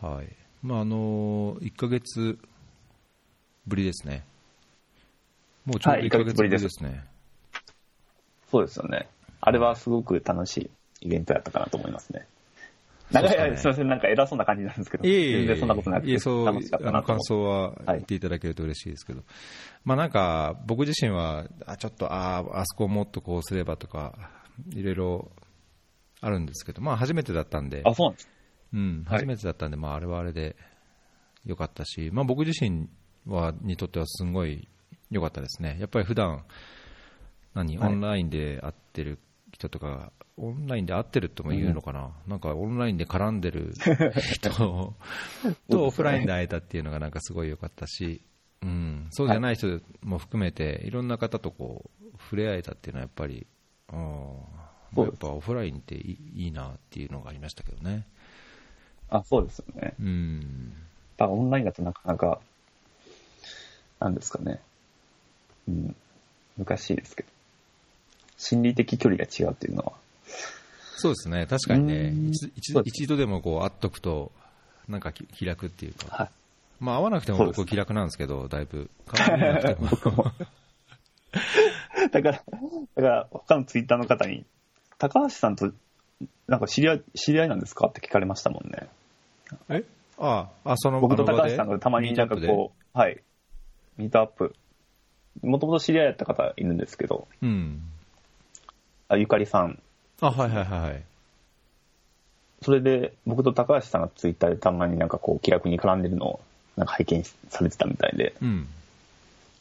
はい。まああの1ヶ月ぶりですね、もうちょうどはい1ヶ月ぶり一ヶ月ぶりです。ですね、そうですよね。あれはすごく楽しいイベントやったかなと思いますね。なんか、そうですね。いやすみません、なんか偉そうな感じなんですけど、いえいえ全然そんなことなくていえそう楽しかったなと。思って。想ははい。言っていただけると嬉しいですけど、まあなんか僕自身は、あちょっとああそこをもっとこうすればとか、いろいろあるんですけど、まあ初めてだったんで、あ、そうなんです。うん、はい。初めてだったんで、まあ、あれはあれで良かったし、まあ、僕自身はにとってはすごい良かったですね、やっぱり普段何、はい。オンラインで会ってる人とか、オンラインで会ってるとも言うのかな、なんかオンラインで絡んでる 人とオフラインで会えたっていうのが、なんかすごい良かったし、うん、そうじゃない人も含めて、いろんな方とこう触れ合えたっていうのは、やっぱり、あーやっぱオフラインっていいいいなっていうのがありましたけどね。あ、そうですよね。うんだからオンラインだとなかなか、なんですかね。うん。難しいですけど。心理的距離が違うっていうのは。そうですね、確かにねう、ん一一そうです一度でもこう会っとくと、なんかき気楽っていうか、はい。まあ、会わなくても僕、気楽なんですけど、だいぶ、顔見なくても、だから、だから、他のツイッターの方に、高橋さんと、なんか知り合い、知り合いなんですかって聞かれましたもんね。え？ああ、その僕と高橋さんがたまになんかこう、はい。ミートアップ。もともと知り合いやった方いるんですけど、うん、あゆかりさん。あはいはいはいはい、それで、僕と高橋さんがツイッターでたまになんかこう、気楽に絡んでるのを、なんか拝見されてたみたいで、うん、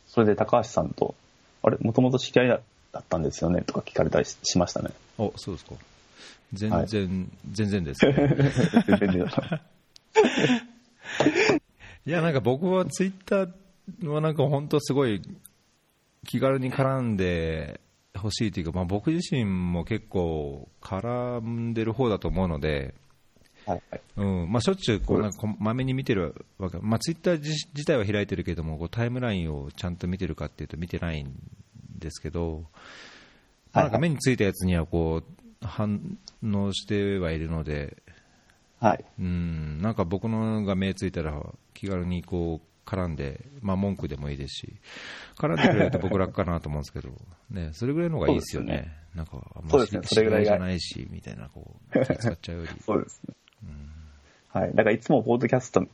それで高橋さんと、あれ、もともと知り合いだったんですよね？とか聞かれたりししましたね。おそうですか、全はい。然、全然です、ね、全然いや、なんか僕はツイッターはなんか本当すごい気軽に絡んでほしいというか、まあ、僕自身も結構絡んでる方だと思うので、はいはい。うんまあ、しょっちゅうこうなんかこまめに見てるわけ、まあ、ツイッター自自体は開いてるけどもこうタイムラインをちゃんと見てるかっていうと見てないんですけど、まあなんか目についたやつにはこう反応してはいるので、はい。うん、なんか僕のが目ついたら気軽にこう絡んで、まあ、文句でもいいですし、絡んでくれると僕楽かなと思うんですけど、ね、それぐらいの方がいいですよね、なんか、あんまそうですね知それぐらいじゃないしみたいな、こう気使っちゃうより。そうですね。はい。だからいつもポッドキャスト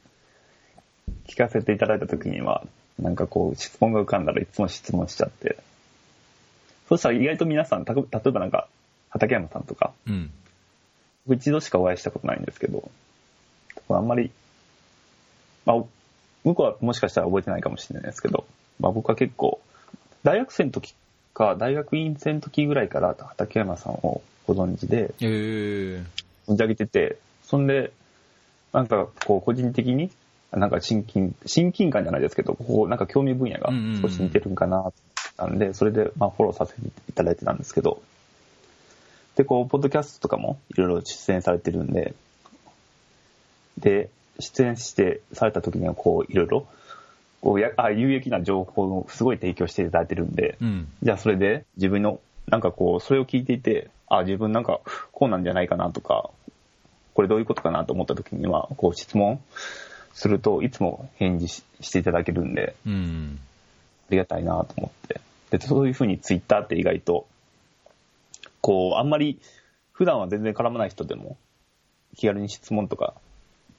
聞かせていただいたときには、なんかこう質問が浮かんだらいつも質問しちゃって、そしたら意外と皆さん、た例えばなんか、畠山さんとか、うん僕一度しかお会いしたことないんですけど、あんまり、まあ、向こうはもしかしたら覚えてないかもしれないですけど、まあ僕は結構、大学生の時か、大学院生の時ぐらいから畠山さんをご存知で、えー。存じ上げてて、そんで、なんかこう個人的に、なんか親近、親近感じゃないですけど、こうなんか興味分野が少し似てるんかな、なんで、それでまあフォローさせていただいてたんですけど、で、こう、ポッドキャストとかもいろいろ出演されてるんで、で、出演してされた時にはこう、いろいろ、こうやあ有益な情報をすごい提供していただいてるんで、うんじゃあそれで自分の、なんかこう、それを聞いていて、あ、自分なんかこうなんじゃないかなとか、これどういうことかなと思った時には、こう質問するといつも返事ししていただけるんで、うんありがたいなと思って。で、そういうふうにツイッターって意外と、こう、あんまり普段は全然絡まない人でも気軽に質問とか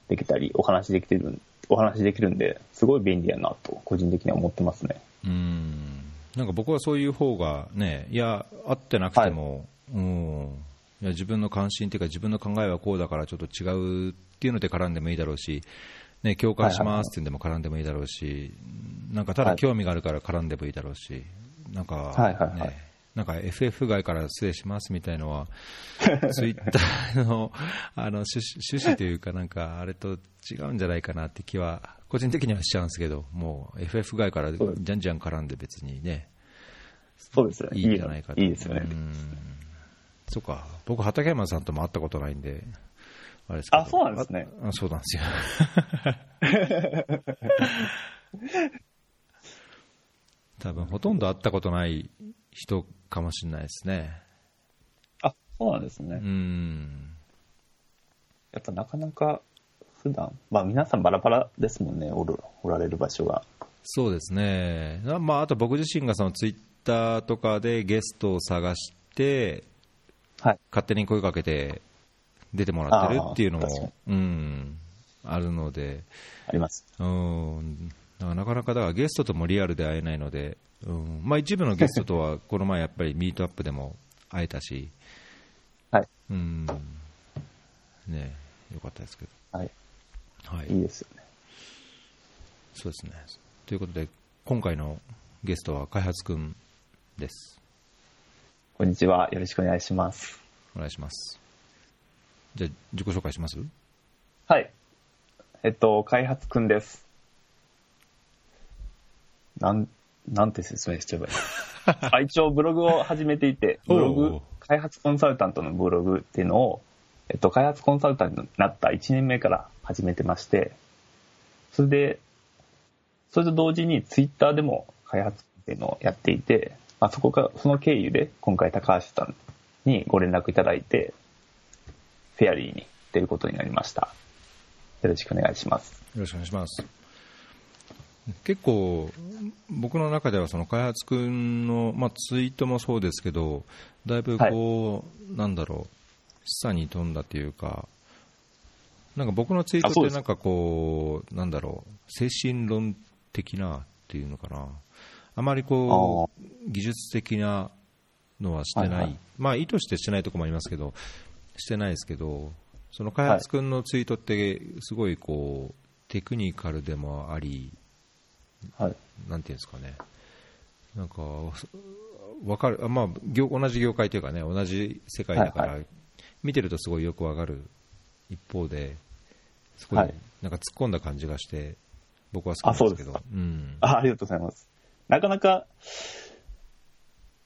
できたり、お話できてる、お話できるんで、すごい便利やなと個人的には思ってますね。うん。なんか僕はそういう方がね、いや、会ってなくても、うん。いや自分の関心というか、自分の考えはこうだからちょっと違うっていうので絡んでもいいだろうし、ね、共感しますっていうんでも絡んでもいいだろうし、なんかただ興味があるから絡んでもいいだろうし、なんか、はいはいはい。ね、なんか FF 外から失礼しますみたいのは、ツイッターのあの趣旨趣旨というか、なんかあれと違うんじゃないかなって気は、個人的にはしちゃうんですけど、もう FF 外からじゃんじゃん絡んで別にね、そうですね。いいんじゃないかといいですよね。うんそうか、僕、畠山さんとも会ったことないんで、あれですあそうなんですねああそうなんですよ。多分ほとんど会ったことない人かもしれないですね。あ、そうなんですね。うん。やっぱなかなか、普段、まあ皆さんバラバラですもんね、おるおられる場所が。そうですね、まあ、あと僕自身がそのツイッターとかでゲストを探して、はい。勝手に声かけて出てもらってるっていうのも、うん、あるので、あります。うん、だからなかなかだからゲストともリアルで会えないので、うんまあ、一部のゲストとは この前やっぱりミートアップでも会えたし、はい。うん、ねよかったですけど、はい。はい、いいですよね。そうですね。ということで、今回のゲストは開発くんです。こんにちは。よろしくお願いします。お願いします。じゃあ、自己紹介します？はい。えっと、開発くんです。なん、なんて説明しちゃえばいい？あ一応ブログを始めていて、ブロおグう、開発コンサルタントのブログっていうのを、えっと、開発コンサルタントになった1年目から始めてまして、それで、それと同時にツイッターでも開発っていうのをやっていて、まあ、そこか、その経由で今回高橋さんにご連絡いただいて、フェアリーに出ることになりました。よろしくお願いします。よろしくお願いします。結構、僕の中ではその開発くんの、まあ、ツイートもそうですけど、だいぶこう、なんだろう、示唆に富んだというか、なんか僕のツイートってなんかこう、なんだろう、精神論的なっていうのかな、あまりこう、技術的なのはしてない、はいはい。まあ意図してしてないところもありますけど、してないですけど、その開発くんのツイートって、すごいこう、テクニカルでもあり、はい。なんていうんですかね、なんか、わかる、あまあ、業同じ業界というかね、同じ世界だから、はい見てるとすごいよくわかる。一方で、すごい、はい。なんか突っ込んだ感じがして、僕は好きなんですけど、うん、あありがとうございます。なかなか、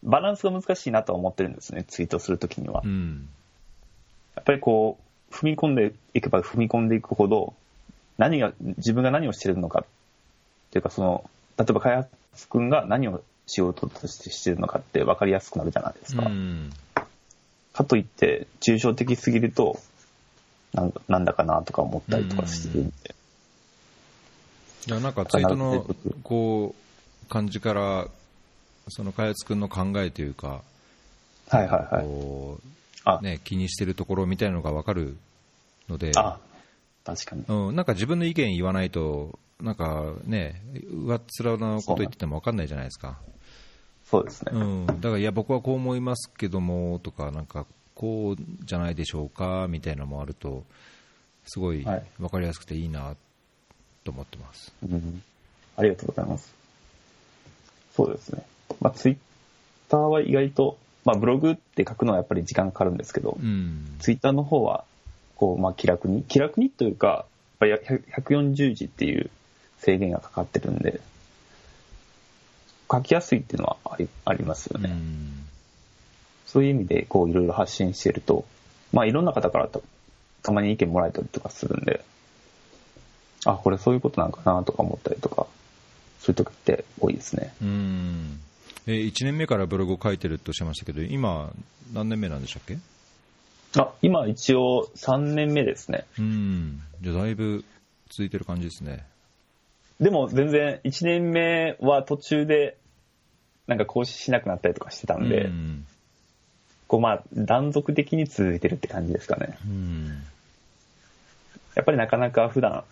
バランスが難しいなとは思ってるんですね、ツイートするときには。うん、やっぱりこう、踏み込んでいけば踏み込んでいくほど、何が、自分が何をしてるのかっていうか、その、例えば開発君が何を仕事としてしてるのかって分かりやすくなるじゃないですか。うん、かといって、抽象的すぎると、なんなんだかなとか思ったりとかしてるんで。いやなんかツイートのこう感じから、その開発君の考えというか、はいはいはい。こあうね、気にしてるところみたいなのが分かるので、あ、確かに。うん、なんか自分の意見言わないと、なんかね、上っ面なこと言ってても分かんないじゃないですか。そうですね。うん、だから、いや、僕はこう思いますけどもとか、なんか、こうじゃないでしょうかみたいなのもあると、すごいはい分かりやすくていいなと思ってます。うんありがとうございます。そうですね。まあ、ツイッターは意外と、まあ、ブログって書くのはやっぱり時間かかるんですけど、うん、ツイッターの方は、こう、まあ、気楽に、気楽にというか、やっぱり140字っていう制限がかかってるんで、書きやすいっていうのはありありますよね。うんそういう意味で、こう、いろいろ発信してると、まあ、いろんな方からたたまに意見もらえたりとかするんで、あ、これそういうことなんかなとか思ったりとか、そういう時って多いですね。うんえ1年目からブログを書いてるとおっしゃいましたけど、今、何年目なんでしたっけ？あ、今一応3年目ですね。うん、じゃあ、だいぶ続いてる感じですね。でも全然1年目は途中で、なんか更新しなくなったりとかしてたんで、うんこうまあ断続的に続いてるって感じですかね。うんやっぱりなかなか普段、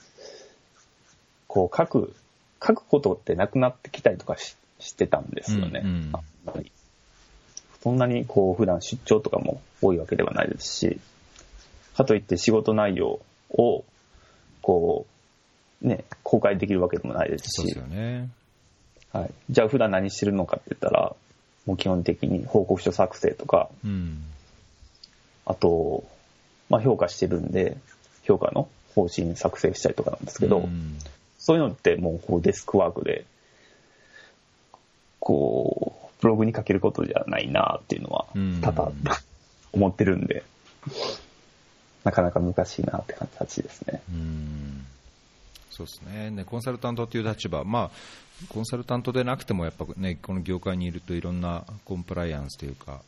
こう書く、書くことってなくなってきたりとかししてたんですよね。うんうんそんなにこう普段出張とかも多いわけではないですし、かといって仕事内容を、こう、ね、公開できるわけでもないですしそうですよ、ね。はい。じゃあ普段何してるのかって言ったら、もう基本的に報告書作成とか、うんあと、まあ評価してるんで、評価の方針作成したりとかなんですけど、うんそういうのってもうこうデスクワークで、こう、ブログに書けることじゃないなっていうのはうん多々思ってるんで、なかなか難しいなって感じですね。うんそうですねね、コンサルタントという立場、まあ、コンサルタントでなくても、やっぱね、この業界にいるといろんなコンプライアンスというか、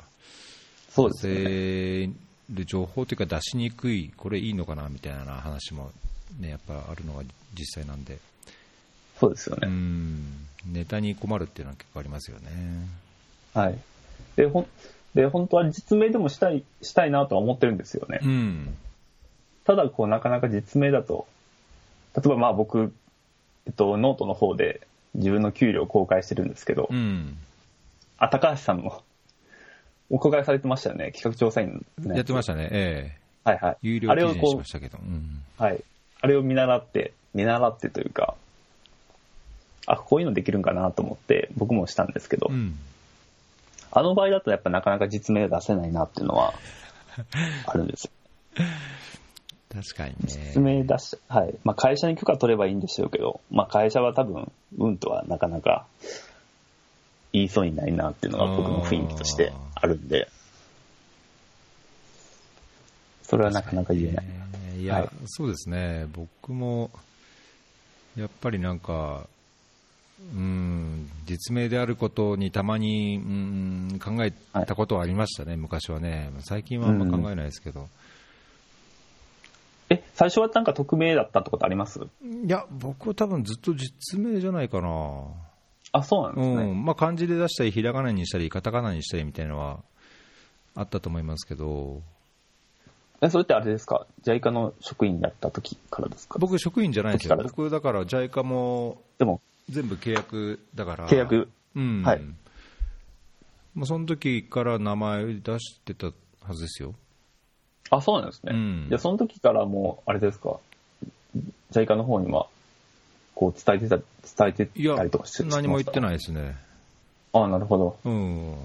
そうですね。出せる情報というか、出しにくい、これいいのかなみたいな話もね、やっぱあるのが実際なんで、そうですよね。うん、ネタに困るっていうのは結構ありますよね。はい。で、ほん、で、本当は実名でもしたい、したいなとは思ってるんですよね。うん、ただ、こう、なかなか実名だと、例えばまあ僕、えっと、ノートの方で自分の給料を公開してるんですけど、うん、あ、高橋さんも、お伺いされてましたよね、企画調査員のやってましたね、ええ。はいはい。有料あれをこ記事にしましたけど、うん、う、はい。あれを見習って、見習ってというか、あ、こういうのできるんかなと思って、僕もしたんですけど、うん、あの場合だとやっぱなかなか実名出せないなっていうのは、あるんですよ。確かにね。実名出し、はい。まあ会社に許可取ればいいんでしょうけど、まあ会社は多分、うんとはなかなか言いそうにないなっていうのが僕の雰囲気としてあるんで、それはなかなか言えない。えーいや、はい。そうですね、僕もやっぱりなんか、うん、実名であることにたまに、うん、考えたことはありましたね、昔はね、最近はあんま考えないですけど、え、最初はなんか匿名だったってことあります？いや、僕は多分ずっと実名じゃないかな、あ、そうなんですね。うんまあ、漢字で出したり、ひらがなにしたり、カタカナにしたりみたいなのはあったと思いますけど、え、それってあれですか ?JICA の職員やった時からですか？僕、職員じゃないんですよ、時から僕、だから JICA もでも、全部契約だから。契約？うんはいまあ、その時から名前出してたはずですよ。あ、そうなんですね。うんじゃあその時からもう、あれですか ?JICA の方には、こう伝えてた、伝えてたりとかして、何も言ってい。ないですね。あ、なるほど。うん。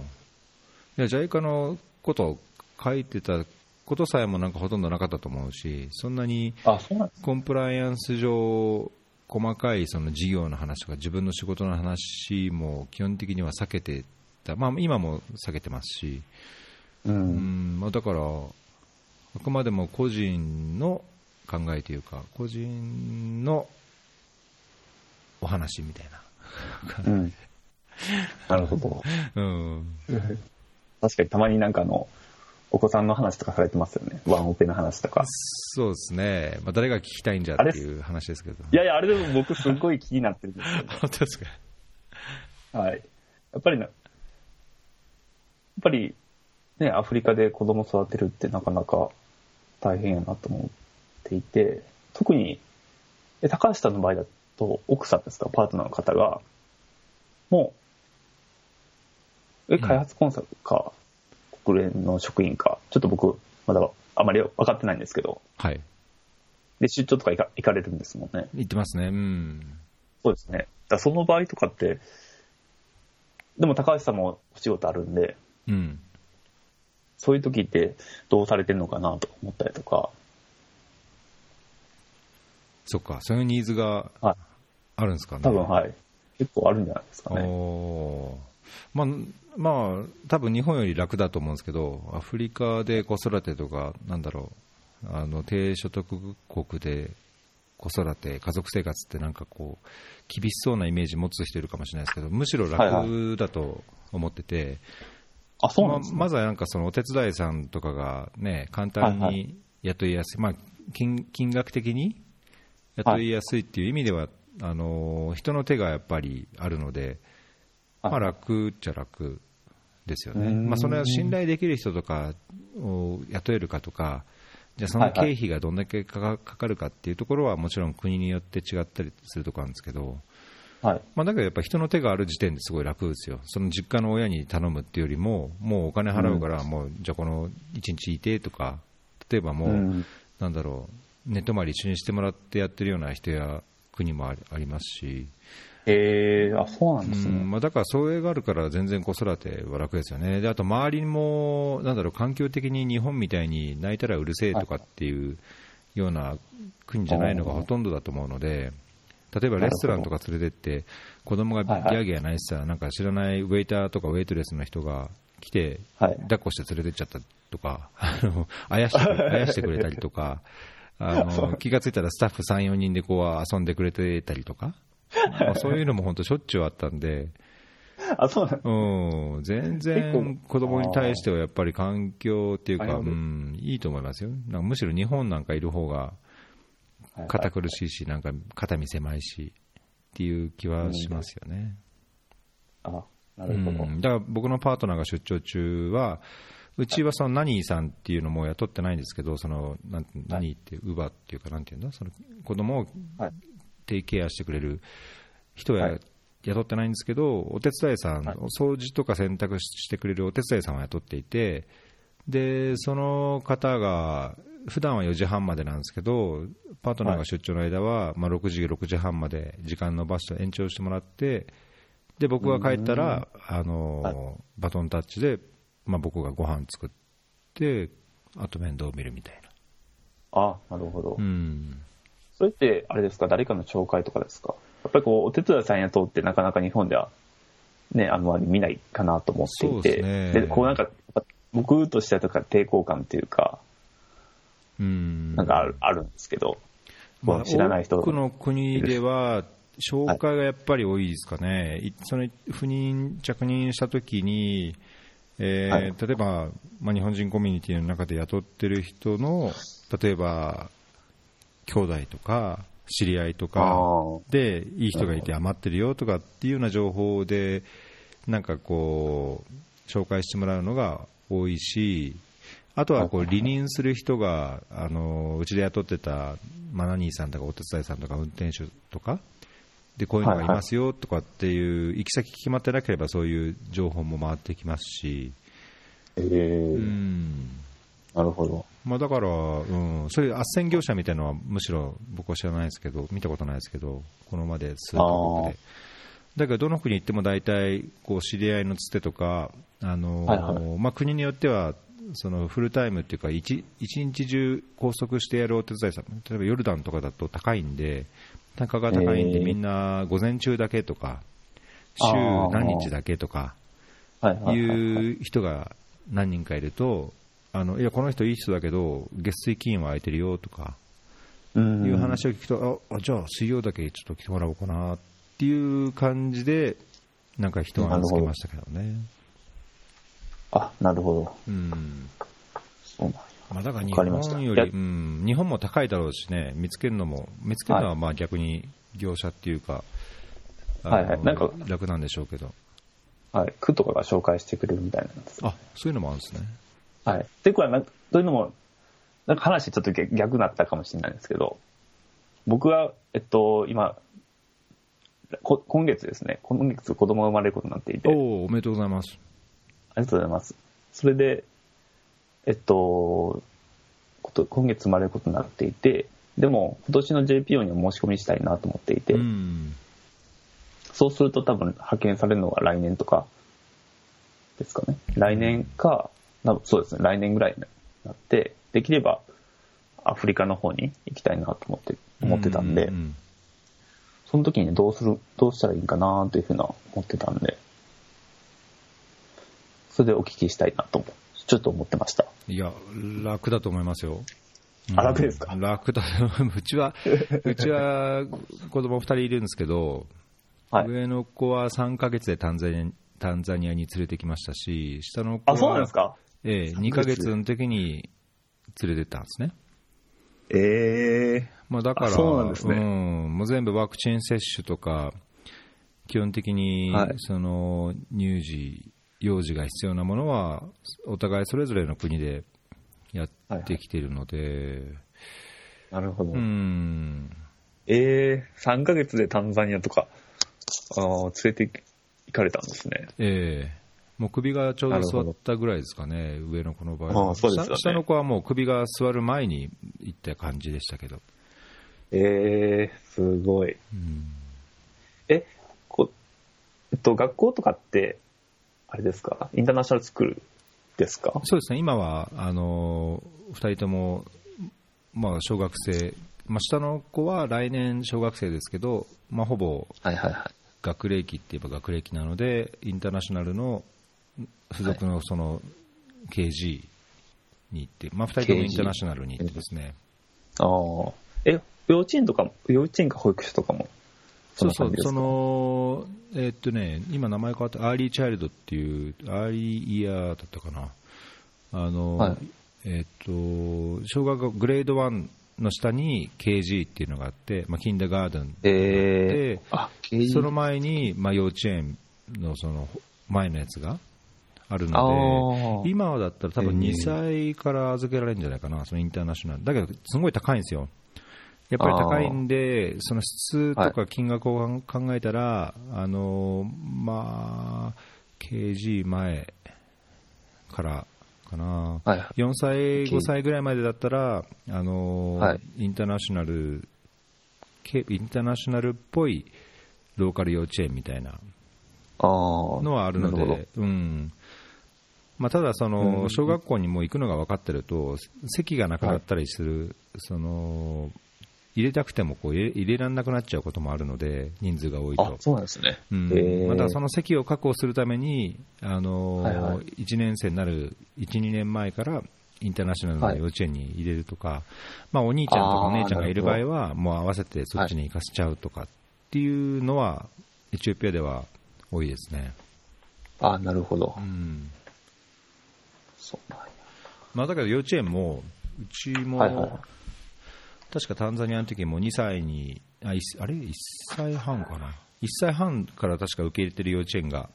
いや、JICA のことを書いてたことさえもなんかほとんどなかったと思うし、そんなにあ、そうなんですコンプライアンス上、細かいその事業の話とか自分の仕事の話も基本的には避けてた、まあ、今も避けてますし、う。うんんまあ、だから、あくまでも個人の考えというか、個人のお話みたいな。うん。なるほど。うん、確かにたまになんかあの、お子さんの話とかされてますよね。ワンオペの話とか。そうですね、まあ、誰が聞きたいんじゃっていう話ですけど。いやいや、あれでも僕すっごい気になってるんですよ、ね。本当ですか。はい。やっぱりな、やっぱり、ね、アフリカで子供育てるってなかなか大変やなと思っていて、特に、え高橋さんの場合だと、奥さんですか、パートナーの方が、もう、え、ん開発コンサルか、国連の職員か、ちょっと僕、まだあまり分かってないんですけど、はい。で、出張とか行か行かれるんですもんね。言ってますね。うん。そうですね。だその場合とかって、でも高橋さんもお仕事あるんで、うん。そういう時ってどうされてるのかなと思ったりとか、そっか、そういうニーズがはいあるんですかね。多分はい。結構あるんじゃないですかね。おーまあ、まあ、多分日本より楽だと思うんですけど、アフリカで子育てとか、なんだろう、あの低所得国で子育て、家族生活ってなんかこう、厳しそうなイメージ持つ人いるかもしれないですけど、むしろはい楽だと思ってて、あ、そうなんですね。ままずはなんかそのお手伝いさんとかがね、簡単はいはに雇いやすい、まあ金、金額的に雇いやすいっていう意味では、あの人の手がやっぱりあるので、はい。まあ、楽っちゃ楽ですよね、まあ、それは信頼できる人とかを雇えるかとか、じゃあその経費がどんだけかかかかるかっていうところはもちろん国によって違ったりするところなんですけど、はい。まあ、だけどやっぱ人の手がある時点ですごい楽ですよ、その実家の親に頼むっていうよりも、もうお金払うから、もうじゃあこの1日いてとか、例えばもう、うん。なんだろう、寝泊まり一緒にしてもらってやってるような人や国もありありますし、えー、あ、そうなんですね。うんまあ、だからそれがあるから全然子育ては楽ですよね、であと周りもなんだろう環境的に日本みたいに泣いたらうるせえとかっていうような国じゃないのがほとんどだと思うので、例えばレストランとか連れてって、子供がギャーギャー泣いてたら、なんか知らないウェイターとかウェイトレスの人が来て、はい。抱っこして連れてっちゃったとか、あのあやしてくれ あやしてくれたりとか、あの 気がついたらスタッフ3、4人でこう遊んでくれてたりとか、まあ、そういうのも本当しょっちゅうあったんで、あ、そうなんうん、全結然構子供に対してはやっぱり環境っていうか、うん、いいと思いますよ。なんかむしろ日本なんかいる方が、堅苦しいし、なんか肩身狭いしっていう気はしますよね。あなるほど、うん、だから僕のパートナーが出張中は、うちはそのナニーさんっていうのも雇ってないんですけど、そのナニーって、ウーバーっていうか、なんていうんだ、その子供をはい。テイケアしてくれる人ははい。雇ってないんですけど、お手伝いさん、はい。掃除とか洗濯してくれるお手伝いさんを雇っていて、でその方が、普段は4時半までなんですけど、パートナーが出張の間は、まあ、6時、6時半まで時間延ばして延長してもらって、で僕が帰ったら、あのはい。バトンタッチで、まあ、僕がご飯作って、あと面倒を見るみたいな。あなるほど、うん。それって、あれですか、誰かの紹介とかですか？やっぱりこう、お手伝いさん雇うってなかなか日本では、ね、あんまり見ないかなと思っていて、ですね。こうなんか、僕としてはとか抵抗感っていうか、うんなんかある,、あるんですけど、まあ、知らない人多くの国では、紹介がやっぱり多いですかね、いその赴任、着任したときに、えーはい。例えば、まあ、日本人コミュニティの中で雇ってる人の、例えば、兄弟とか、知り合いとあかー。で、いい人がいて余ってるよとかっていうような情報で、なんかこう、紹介してもらうのが多いし、あとはこう離任する人が、あのうちで雇ってたマナニーさんとかお手伝いさんとか運転手とか、でこういうのがいますよとかっていう、行き先決まってなければそういう情報も回ってきますし、えーうん。なるほど。まあ、だから、うん、そういう斡旋業者みたいなのはむしろ僕は知らないですけど、見たことないですけど、このまで数カ国で。だけど、どの国行っても大体、こう知り合いのつてとか、あのはいはい。まあ、国によっては、そのフルタイムっていうか一、一日中拘束してやるお手伝いさん、例えばヨルダンとかだと高いんで、単価が高いんで、みんな午前中だけとか、週何日だけとか、はいう人が何人かいると、あのいや、この人いい人だけど、月水金は空いてるよとかうん。いう話を聞くと、ああじゃあ、水曜だけちょっと来てもらおうかなっていう感じで、なんか人が見つけましたけどね。あ、なるほど。うんそうなんやまあ、だから日本よいやり、うん、日本も高いだろうしね、見つけるのも、見つけるのはまあ逆に業者っていうか、はいはいなんか楽なんでしょうけど、はい。区とかが紹介してくれるみたいなんです。あそういうのもあるんですね。はい。っていうか、なんかそういうのも、なんか話ちょっと逆なったかもしれないんですけど、僕は、えっと、今、こ今月ですね、今月子供が生まれることになっていて、おお、おめでとうございます。ありがとうございます。それで、えっと、こと今月生まれることになっていて、でも今年の JPO には申し込みしたいなと思っていて、うんそうすると多分派遣されるのが来年とかですかね。来年か、なそうですね、来年ぐらいになって、できればアフリカの方に行きたいなと思って、思ってたんで、ううその時にどうする、どうしたらいいかなというふうな思ってたんで、それでお聞きしたいなとも、ちょっと思ってました。いや、楽だと思いますよ。あ楽ですか？楽だ。うちは、うちは子供二人いるんですけど、はい。上の子は3ヶ月でタンザニアタンザニアに連れてきましたし、下の子あ、そうなんはですか？ええ、2ヶ月の時に連れてったんですね。ええまあ、だから、あそうなんですねんもう全部ワクチン接種とか、基本的にはいその乳児、幼児が必要なものは、お互いそれぞれの国でやってきているので、なるほど。うん、ええ3ヶ月でタンザニアとか、あー連れて行かれたんですね。ええもう首がちょうど座ったぐらいですかね、上の子の場合は。そうですよね。下下の子はもう首が座る前に行った感じでしたけど、ええすごい。うん。え、こえっと、学校とかって、あれですか？インターナショナルスクールですか？そうですね、今はあの2人とも、まあ、小学生、まあ、下の子は来年小学生ですけど、まあ、ほぼはいはいはい。学歴って言えば学歴なので、インターナショナルの付属のその KG に行って、まあ、2人ともインターナショナルに行ってですね、ああ。え、幼稚園とかも、幼稚園か保育所とかも、そうそう、その、えーっとね、今名前変わって、 Early Child っていう、 Early Year だったかな。あの、はいえーっと、小学校グレード1の下に KG っていうのがあって、まあ、 kindergarten えー、あ、その前に、まあ、幼稚園のその前のやつがあるあのーで、今だったら多分へー2歳から預けられるんじゃないかな、そのインターナショナル。だけど、すごい高いんですよ。やっぱり高いんで、その質とか金額を考えたら、あのまあ、KG 前からかな、はい。4歳、5歳ぐらいまでだったら、あのはい。インターナショナル、けインターナショナルっぽいローカル幼稚園みたいな。のはあるので、うん。まあ、ただその、うん小学校にもう行くのが分かってると、席がなくなったりする、その入れたくてもこう入れ入れられなくなっちゃうこともあるので、人数が多いあと、。そうなんですね。うんまたその席を確保するために、あのはいはい1年生になる1、2年前からインターナショナルの幼稚園に入れるとか、まあ、お兄ちゃんとかお姉ちゃんがいる場合は、もう合わせてそっちに行かせちゃうとかっていうのは、エチオピアでは多いですね。あなるほどう。んそうなんや。まあ、だけど幼稚園も、うちも、はいはい確かタンザニアの時も2歳に、あいあれ、1歳半かな、1歳半から確か受け入れてる幼稚園が、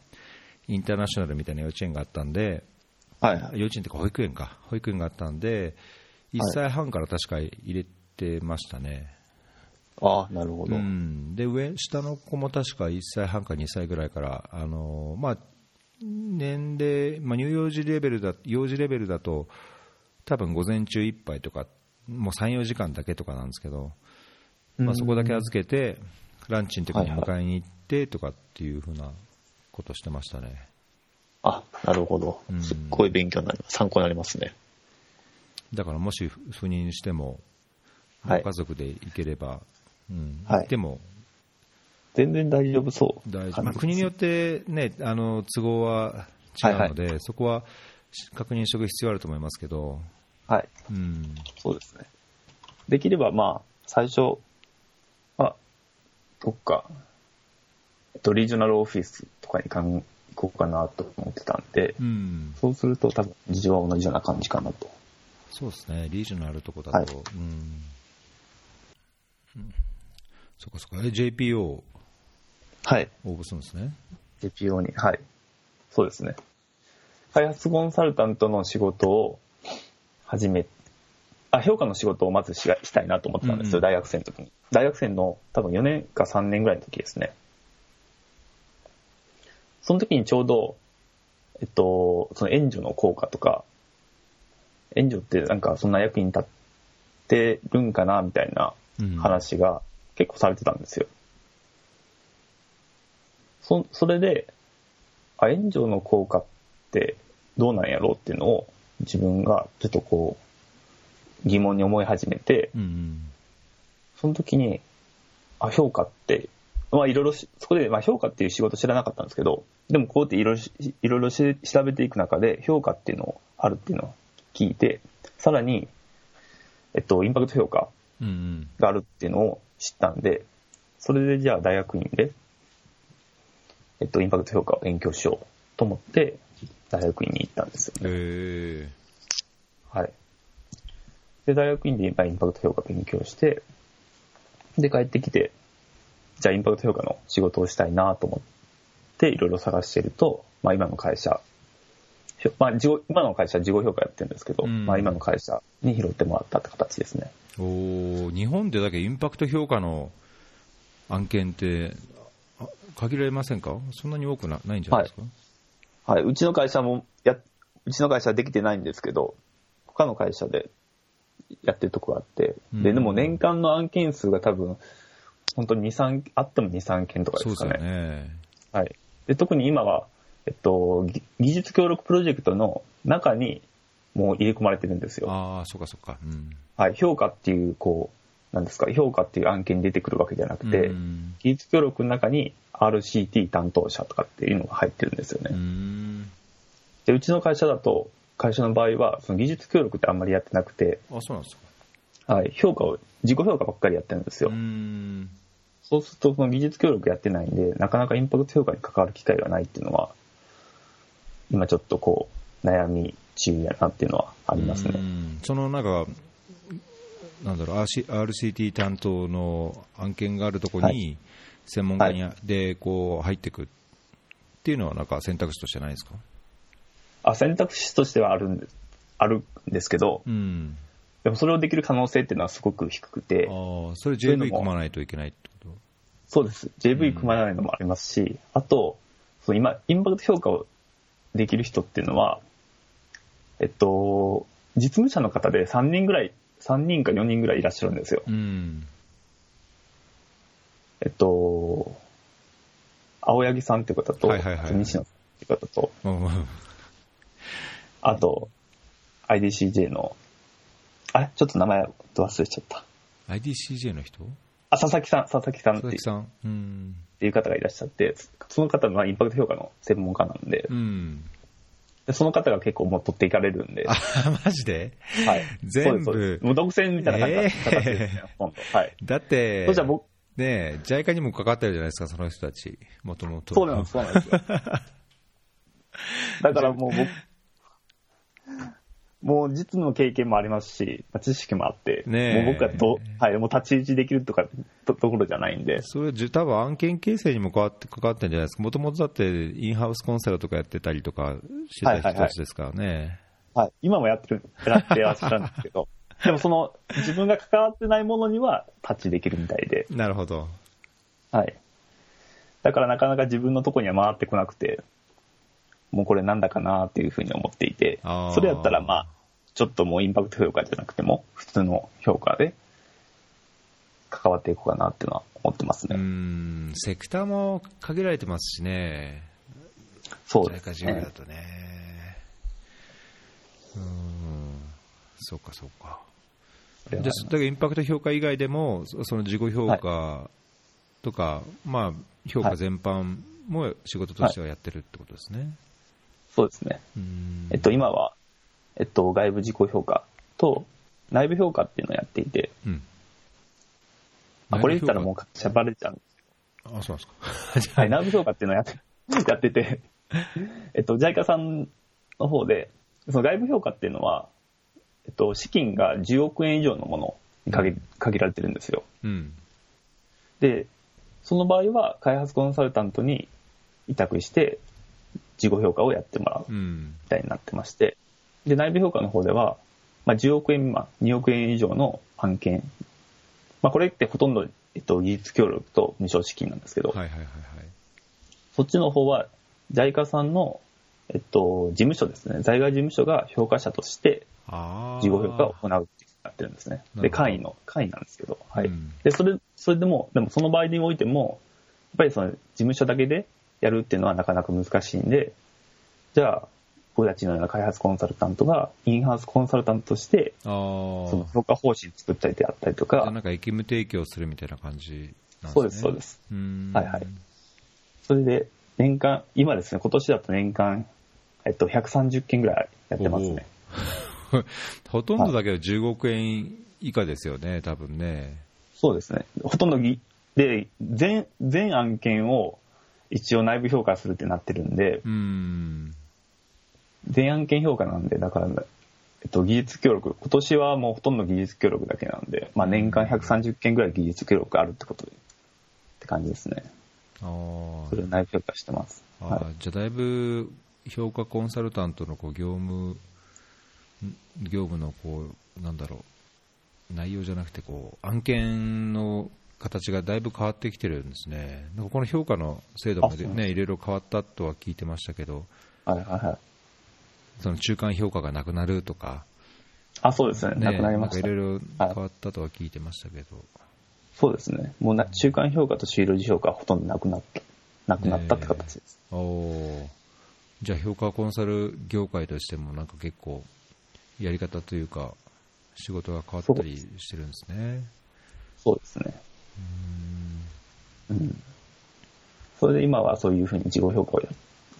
インターナショナルみたいな幼稚園があったんで、はいはい。幼稚園というか保育園か、保育園があったんで、1歳半から確か入れてましたね。あなるほど。うん、で上下の子も確か1歳半か2歳ぐらいから、あのまあ、年齢、まあ、乳幼児レベルだ幼児レベルだと多分午前中いっぱいとかもう3、4時間だけとかなんですけど、まあ、そこだけ預けてランチの時に迎えに行ってとかっていうふうなことしてましたね。あ、なるほどうん。すっごい勉強になります。参考になりますね。だからもし赴任しても、はいご家族で行ければ、うんはい行っても全然大丈夫そう。大丈夫、まあ、国によって、ね、あの都合は違うので、そこは確認しておく必要あると思いますけど、はい。うん、そうですね。できれば、まあ、最初は、どっか、えっと、リージョナルオフィスとかに行こうかなと思ってたんで、うん、そうすると多分事情は同じような感じかなと。そうですね、リージョナルとこだと、はいうんうんそこそこ、え JPO はい。応募するんですね。JPO に、はい。そうですね。開発コンサルタントの仕事を始め、あ、評価の仕事をまずしがしたいなと思ってたんですよ、うん大学生の時に。大学生の多分4年か3年ぐらいの時ですね。その時にちょうど、えっと、その援助の効果とか、援助ってなんかそんな役に立ってるんかなみたいなうん話が結構されてたんですよ。そそれで、あ、援助の効果ってどうなんやろうっていうのを自分がちょっとこう疑問に思い始めて、その時に、あ、評価って、まあいろいろ、そこで、まあ評価っていう仕事知らなかったんですけど、でもこうやっていろいろ、いろ調べていく中で評価っていうのをあるっていうのを聞いて、さらに、えっと、インパクト評価があるっていうのを知ったんで、それでじゃあ大学院で、えっと、インパクト評価を勉強しようと思って、大学院に行ったんですよね。へはい。で、大学院で今インパクト評価勉強して、で、帰ってきて、じゃあインパクト評価の仕事をしたいなと思って、いろいろ探してると、まあ今の会社、まあ、今の会社は事後評価やってるんですけど、うんまあ今の会社に拾ってもらったって形ですね。おー日本でだけインパクト評価の案件ってあ限られませんか？そんなに多くなないんじゃないですか、はい、うちの会社もや、うちの会社はできてないんですけど、他の会社でやってるとこがあって、で、うんでも年間の案件数が多分、本当に2、3、あっても2、3件とかですかね。よね。はい。で、特に今は、えっと、ぎ技術協力プロジェクトの中にもう入れ込まれてるんですよ。ああ、そうかそうか。うん。はい。評価っていう、こう、なんですか、評価っていう案件に出てくるわけじゃなくて、うん技術協力の中に RCT 担当者とかっていうのが入ってるんですよね。うん。で、うちの会社だと、会社の場合は、その技術協力ってあんまりやってなくて、あ、そうなんですか。はい、評価を、自己評価ばっかりやってるんですよ。うん。そうすると、その技術協力やってないんで、なかなかインパクト評価に関わる機会がないっていうのは、今ちょっとこう、悩み中やなっていうのはありますね。うんそのなんか、なんだろう RC RCT 担当の案件があるところに、専門家に、でこう入っていくっていうのは、なんか選択肢としてないですか？あ選択肢としてはあるんですあるんですけど、うん、でもそれをできる可能性っていうのはすごく低くて、ああ、それ JV も組まないといけないってこと？そうです。JV 組まないのもありますし、あと、その今、インパクト評価をできる人っていうのは、えっと、実務者の方で3人ぐらい、3人か4人ぐらいいらっしゃるんですよ。うん、えっと、青柳さんって方と、はいはいはい西野さんって方と、あと、IDCJ の、あれ？ちょっと名前忘れちゃった。IDCJ の人？あ、佐々木さん、佐々木さんっていう佐々木さん。うん。っていう方がいらっしゃって、その方はインパクト評価の専門家なんで、うん。でその方が結構もう取っていかれるんで、あ、マジで？はい。全部？もう独占みたいな形ですね、はい。だって、そしたら僕、ねえ、JICA にもかかってるじゃないですか、その人たち。もともと。そうなんです、そうなんですよ。だからもう僕、もう実の経験もありますし、まあ知識もあって、ねえもう僕がど、はい、もう立ち位置できるとかとところじゃないんで、それ、多分案件形成にも関わって関わってるんじゃないですか。もともとだって、インハウスコンサルとかやってたりとかしてた人たちですからね。はい、今もやってる、やってらっしゃるんですけど、でもその自分が関わってないものにはタッチできるみたいで、なるほど。はい。だからなかなか自分のとこには回ってこなくて、もうこれなんだかなっていうふうに思っていてそれやったらまあ、ちょっともうインパクト評価じゃなくても、普通の評価で関わっていこうかなっていうのは思ってますうね。ん、セクターも限られてますしね。そうです業だね。とね。うん、そうかそうか。これはでだからインパクト評価以外でも、そその自己評価とか、まあ、評価全般も仕事としてはやってるってことですね。そうですね。うんえっと、今は、えっと、外部自己評価と内部評価っていうのをやっていて、うんまあこれ言ったらもう会社バレちゃうんですあ、そうなんですか。はい、内部評価っていうのをやって、やってて、えっと、JICA さんの方で、その外部評価っていうのは、えっと、資金が10億円以上のものに限限られてるんですよ。うん。で、その場合は開発コンサルタントに委託して、自己評価をやってもらううん。みたいになってまして、で、内部評価の方では、まあ、10億円未満、2億円以上の案件。まあ、これってほとんど、えっと、技術協力と無償資金なんですけど、はいはいはいはい。そっちの方は、JICA さんの、えっと、事務所ですね。在外事務所が評価者として。自己評価を行うってなってるんですね。で、会員の、会員なんですけど、はい。うんで、それ、それでも、でもその場合においても、やっぱりその事務所だけでやるっていうのはなかなか難しいんで、じゃあ、僕たちのような開発コンサルタントが、インハウスコンサルタントとして、あそのあ。評価方針作ったりであったりとかなん、か、役務提供するみたいな感じなんですね。そうです、そうです。うん。はいはいそれで、年間、今ですね、今年だと年間、えっと、130件ぐらいやってますね。ほとんどだけど15億円以下ですよね、多分ね。そうですね。ほとんどぎ、で、全、全案件を一応内部評価するってなってるんで、うん。全案件評価なんで、だから、えっと、技術協力、今年はもうほとんど技術協力だけなんで、まあ年間130件ぐらい技術協力あるってことで、って感じですね。あそれを内部評価してます。あ、はいじゃあだいぶ評価コンサルタントのこう業務、ん業務のこう、なんだろう、内容じゃなくてこう、案件の形がだいぶ変わってきてるんですね。この評価の制度もね、いろいろ変わったとは聞いてましたけど、はいはいはい。その中間評価がなくなるとか、あ、そうですね。ね、なくなりました。いろいろ変わったとは聞いてましたけど、そうですね。もうな中間評価と終了時評価はほとんどなくなった、なくなったって形です。おーじゃあ評価コンサル業界としてもなんか結構やり方というか仕事が変わったりしてるんですね。そうですね。うん。それで今はそういうふうに自己評価をや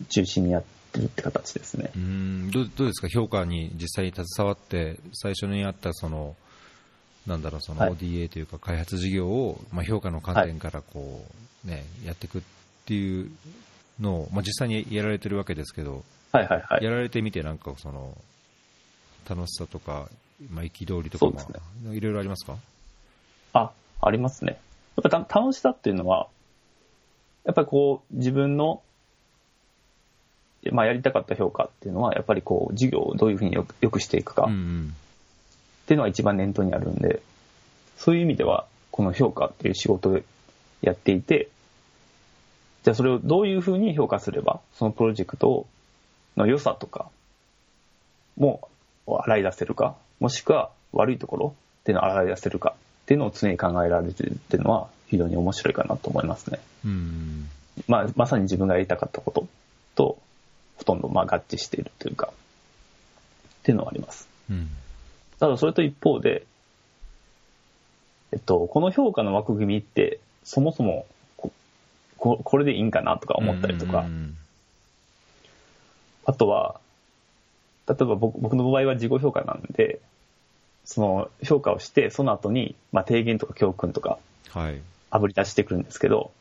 中心にやってるって形ですね。うーんどうどうですか？評価に実際に携わって最初にあったそのなんだろうそのはい ODA というか開発事業を、まあ、評価の観点からこう、ね、やっていくっていうのを、まあ、実際にやられてるわけですけど、はいはいはい。やられてみてなんかその楽しさとか、まあ、憤りとか、まそうですあ、いろいろありますか？あ、ありますね。やっぱた楽しさっていうのは、やっぱりこう、自分の、まあ、やりたかった評価っていうのは、やっぱりこう、授業をどういうふうによくよくしていくかっていうのが一番念頭にあるんで、そういう意味では、この評価っていう仕事をやっていて、じゃあそれをどういうふうに評価すれば、そのプロジェクトの良さとかも洗い出せるか、もしくは悪いところっていうのを洗い出せるかっていうのを常に考えられてるっていうのは非常に面白いかなと思いますね。うんまあ、まさに自分がやりたかったこととほとんどまあ合致しているというか、っていうのはあります。うんただそれと一方で、えっと、この評価の枠組みって、そもそもこここれでいいんかなとか思ったりとか、うんあとは、例えば僕僕の場合は自己評価なんで、その評価をして、その後に、まあ、提言とか教訓とか、はいあぶり出してくるんですけど、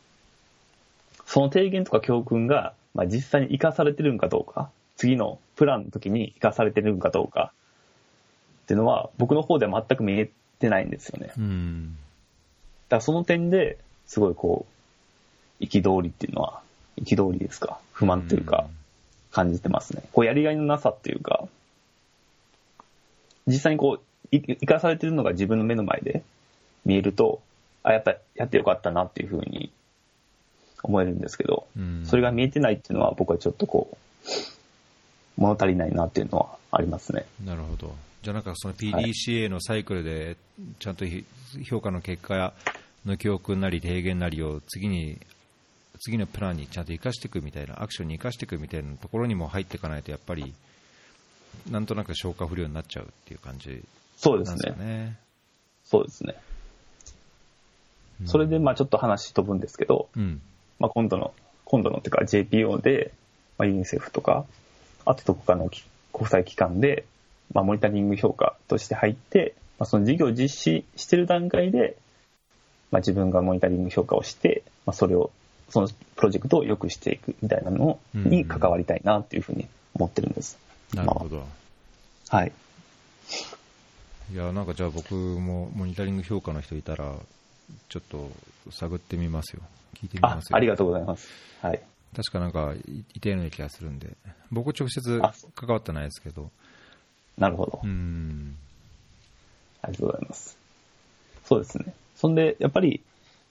その提言とか教訓が、まあ、実際に活かされてるんかどうか、次のプランの時に活かされてるんかどうか、っていうのは、僕の方では全く見えてないんですよね。だかうんらその点で、すごいこう、憤りっていうのは、憤りですか、不満というか、感じてますね。こう、やりがいのなさっていうか、実際にこう、い生かされてるのが自分の目の前で見えると、あ、やっぱやってよかったなっていうふうに思えるんですけど、うんそれが見えてないっていうのは僕はちょっとこう、物足りないなっていうのはありますね。なるほど。じゃあなんかその PDCA のサイクルで、ちゃんとひ評価の結果の教訓なり提言なりを次に、次のプランにちゃんと生かしていくみたいな、アクションに生かしていくみたいなところにも入っていかないと、やっぱり、なんとなく消化不良になっちゃうっていう感じそうですね。ね。そうですね。それでまあちょっと話飛ぶんですけど、うん。まあ、今度の、今度のっていうか JPO で、まあ、ユニセフとか、あとどこかのき国際機関で、まあ、モニタリング評価として入って、まあ、その事業を実施してる段階で、まあ、自分がモニタリング評価をして、まあ、それを、そのプロジェクトを良くしていくみたいなのに関わりたいなっていうふうに思ってるんです。なるほど。はい。いや、なんかじゃあ僕もモニタリング評価の人いたら、ちょっと探ってみますよ。聞いてみあま、すよ。ありがとうございます。はい。確かなんかいいたような気がするんで、僕直接関わってないですけど、なるほどう。ん、ありがとうございます。そうですね。そんで、やっぱり、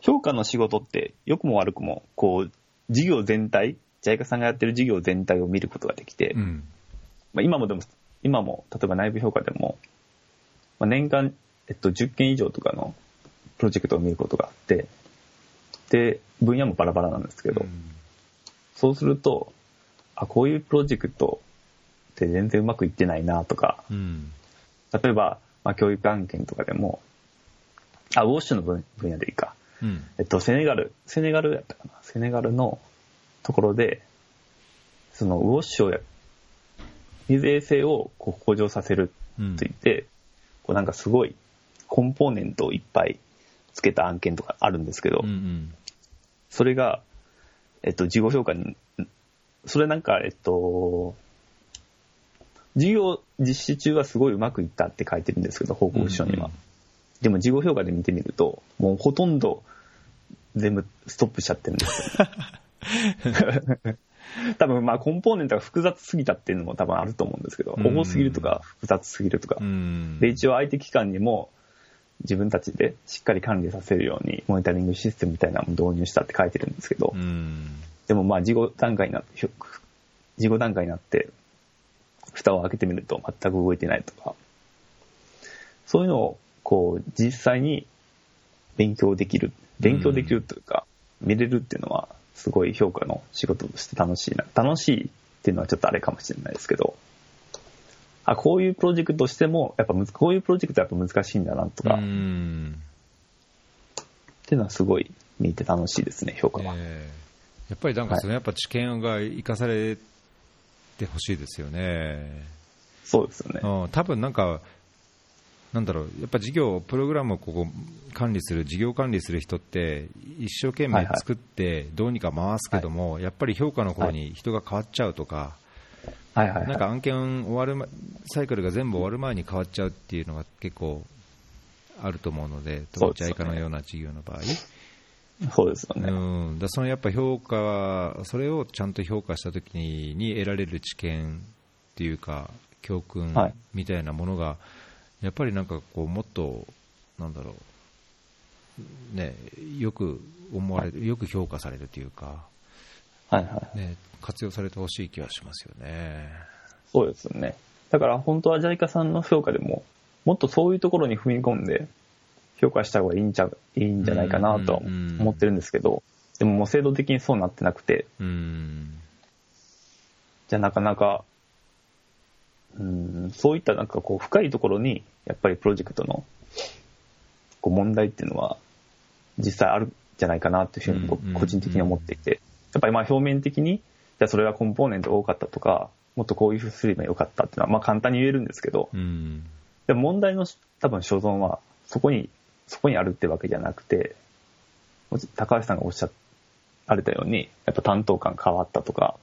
評価の仕事って、良くも悪くも、こう、事業全体、ジャイカさんがやってる事業全体を見ることができて、うん、まあ、今もでも、今も、例えば内部評価でも、まあ、年間、えっと、10件以上とかのプロジェクトを見ることがあって、で、分野もバラバラなんですけど、そうすると、あ、こういうプロジェクトって全然うまくいってないなとか、うん、例えば、まあ、教育案件とかでも、あ、ウォッシュの分分野でいいか。うん、えっと、セネガル、セネガルやったかな。セネガルのところで、そのウォッシュをや、水衛生を向上させるうんと言って、こうなんかすごいコンポーネントをいっぱいつけた案件とかあるんですけど、うんうんそれが、えっと、事後評価に、それなんか、えっと、授業実施中はすごいうまくいったって書いてるんですけど、報告書には。うんでも事後評価で見てみると、もうほとんど全部ストップしちゃってるんですよ。多分まあコンポーネントが複雑すぎたっていうのも多分あると思うんですけど、うん。多すぎるとか複雑すぎるとか。う。ん。で、一応相手機関にも自分たちでしっかり管理させるようにモニタリングシステムみたいなのも導入したって書いてるんですけど、うん。でもまあ事後段階になって、事後段階になって、蓋を開けてみると全く動いてないとか、そういうのをこう実際に勉強できる、勉強できるというか、見れるっていうのはすごい評価の仕事として楽しいな。楽しいっていうのはちょっとあれかもしれないですけど、あ、こういうプロジェクトしても、やっぱこういうプロジェクトはやっぱ難しいんだなとか、うっんていうのはすごい見て楽しいですね、評価は。ええやっぱりなんかそのやっぱ知見が生かされてほしいですよね。そうですよね。うん、多分なんか、なんだろう、やっぱ事業、プログラムをここ管理する、事業管理する人って、一生懸命作って、どうにか回すけども、やっぱり評価の頃に人が変わっちゃうとか、はいはい、はい、なんか案件終わる、ま、サイクルが全部終わる前に変わっちゃうっていうのが結構あると思うので、当 JICA のような事業の場合。そうですよね。うん、だそのやっぱ評価、それをちゃんと評価したときに得られる知見っていうか、教訓みたいなものが、はい、やっぱりなんかこう、もっと、なんだろう、ね、よく思われる、よく評価されるというか、はいはいね、活用されてほしい気はしますよね。そうですよね。だから本当は JICA さんの評価でも、もっとそういうところに踏み込んで、評価した方がいいんじゃいいんじゃないかなとは思ってるんですけど、でももう制度的にそうなってなくて、じゃあなかなか、うん、そういったなんかこう深いところに、やっぱりプロジェクトのこう問題っていうのは実際あるんじゃないかなっていうふうに僕個人的に思っていて、やっぱりまあ表面的に、じゃあそれはコンポーネント多かったとか、もっとこういうふうにすればよかったっていうのはまあ簡単に言えるんですけど、でも問題の多分所存はそこにそこにあるってわけじゃなくて、高橋さんがおっしゃられたように、やっぱ担当官変わったとか、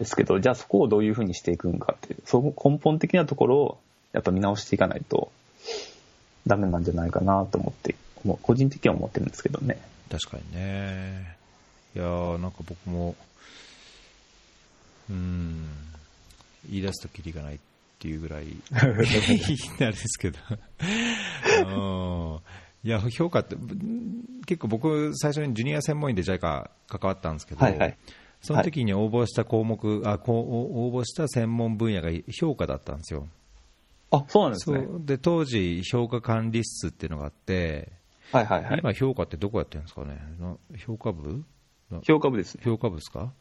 ですけど、じゃあそこをどういうふうにしていくんかっていう、その根本的なところをやっぱ見直していかないとダメなんじゃないかなと思って、もう個人的には思ってるんですけどね。確かにね。いやー、なんか僕も、うん、言い出すときりがないっていうぐらい なんですけどいや評価って結構僕最初にジュニア専門員で JICA 関わったんですけど、はいはい、その時に応募した項目、はい、あ応募した専門分野が評価だったんですよ。あそうなんですね。で当時、評価管理室っていうのがあって、はいはいはい、今、評価ってどこやってるんですかね、評価部？評価部です、ね、評価部ですか？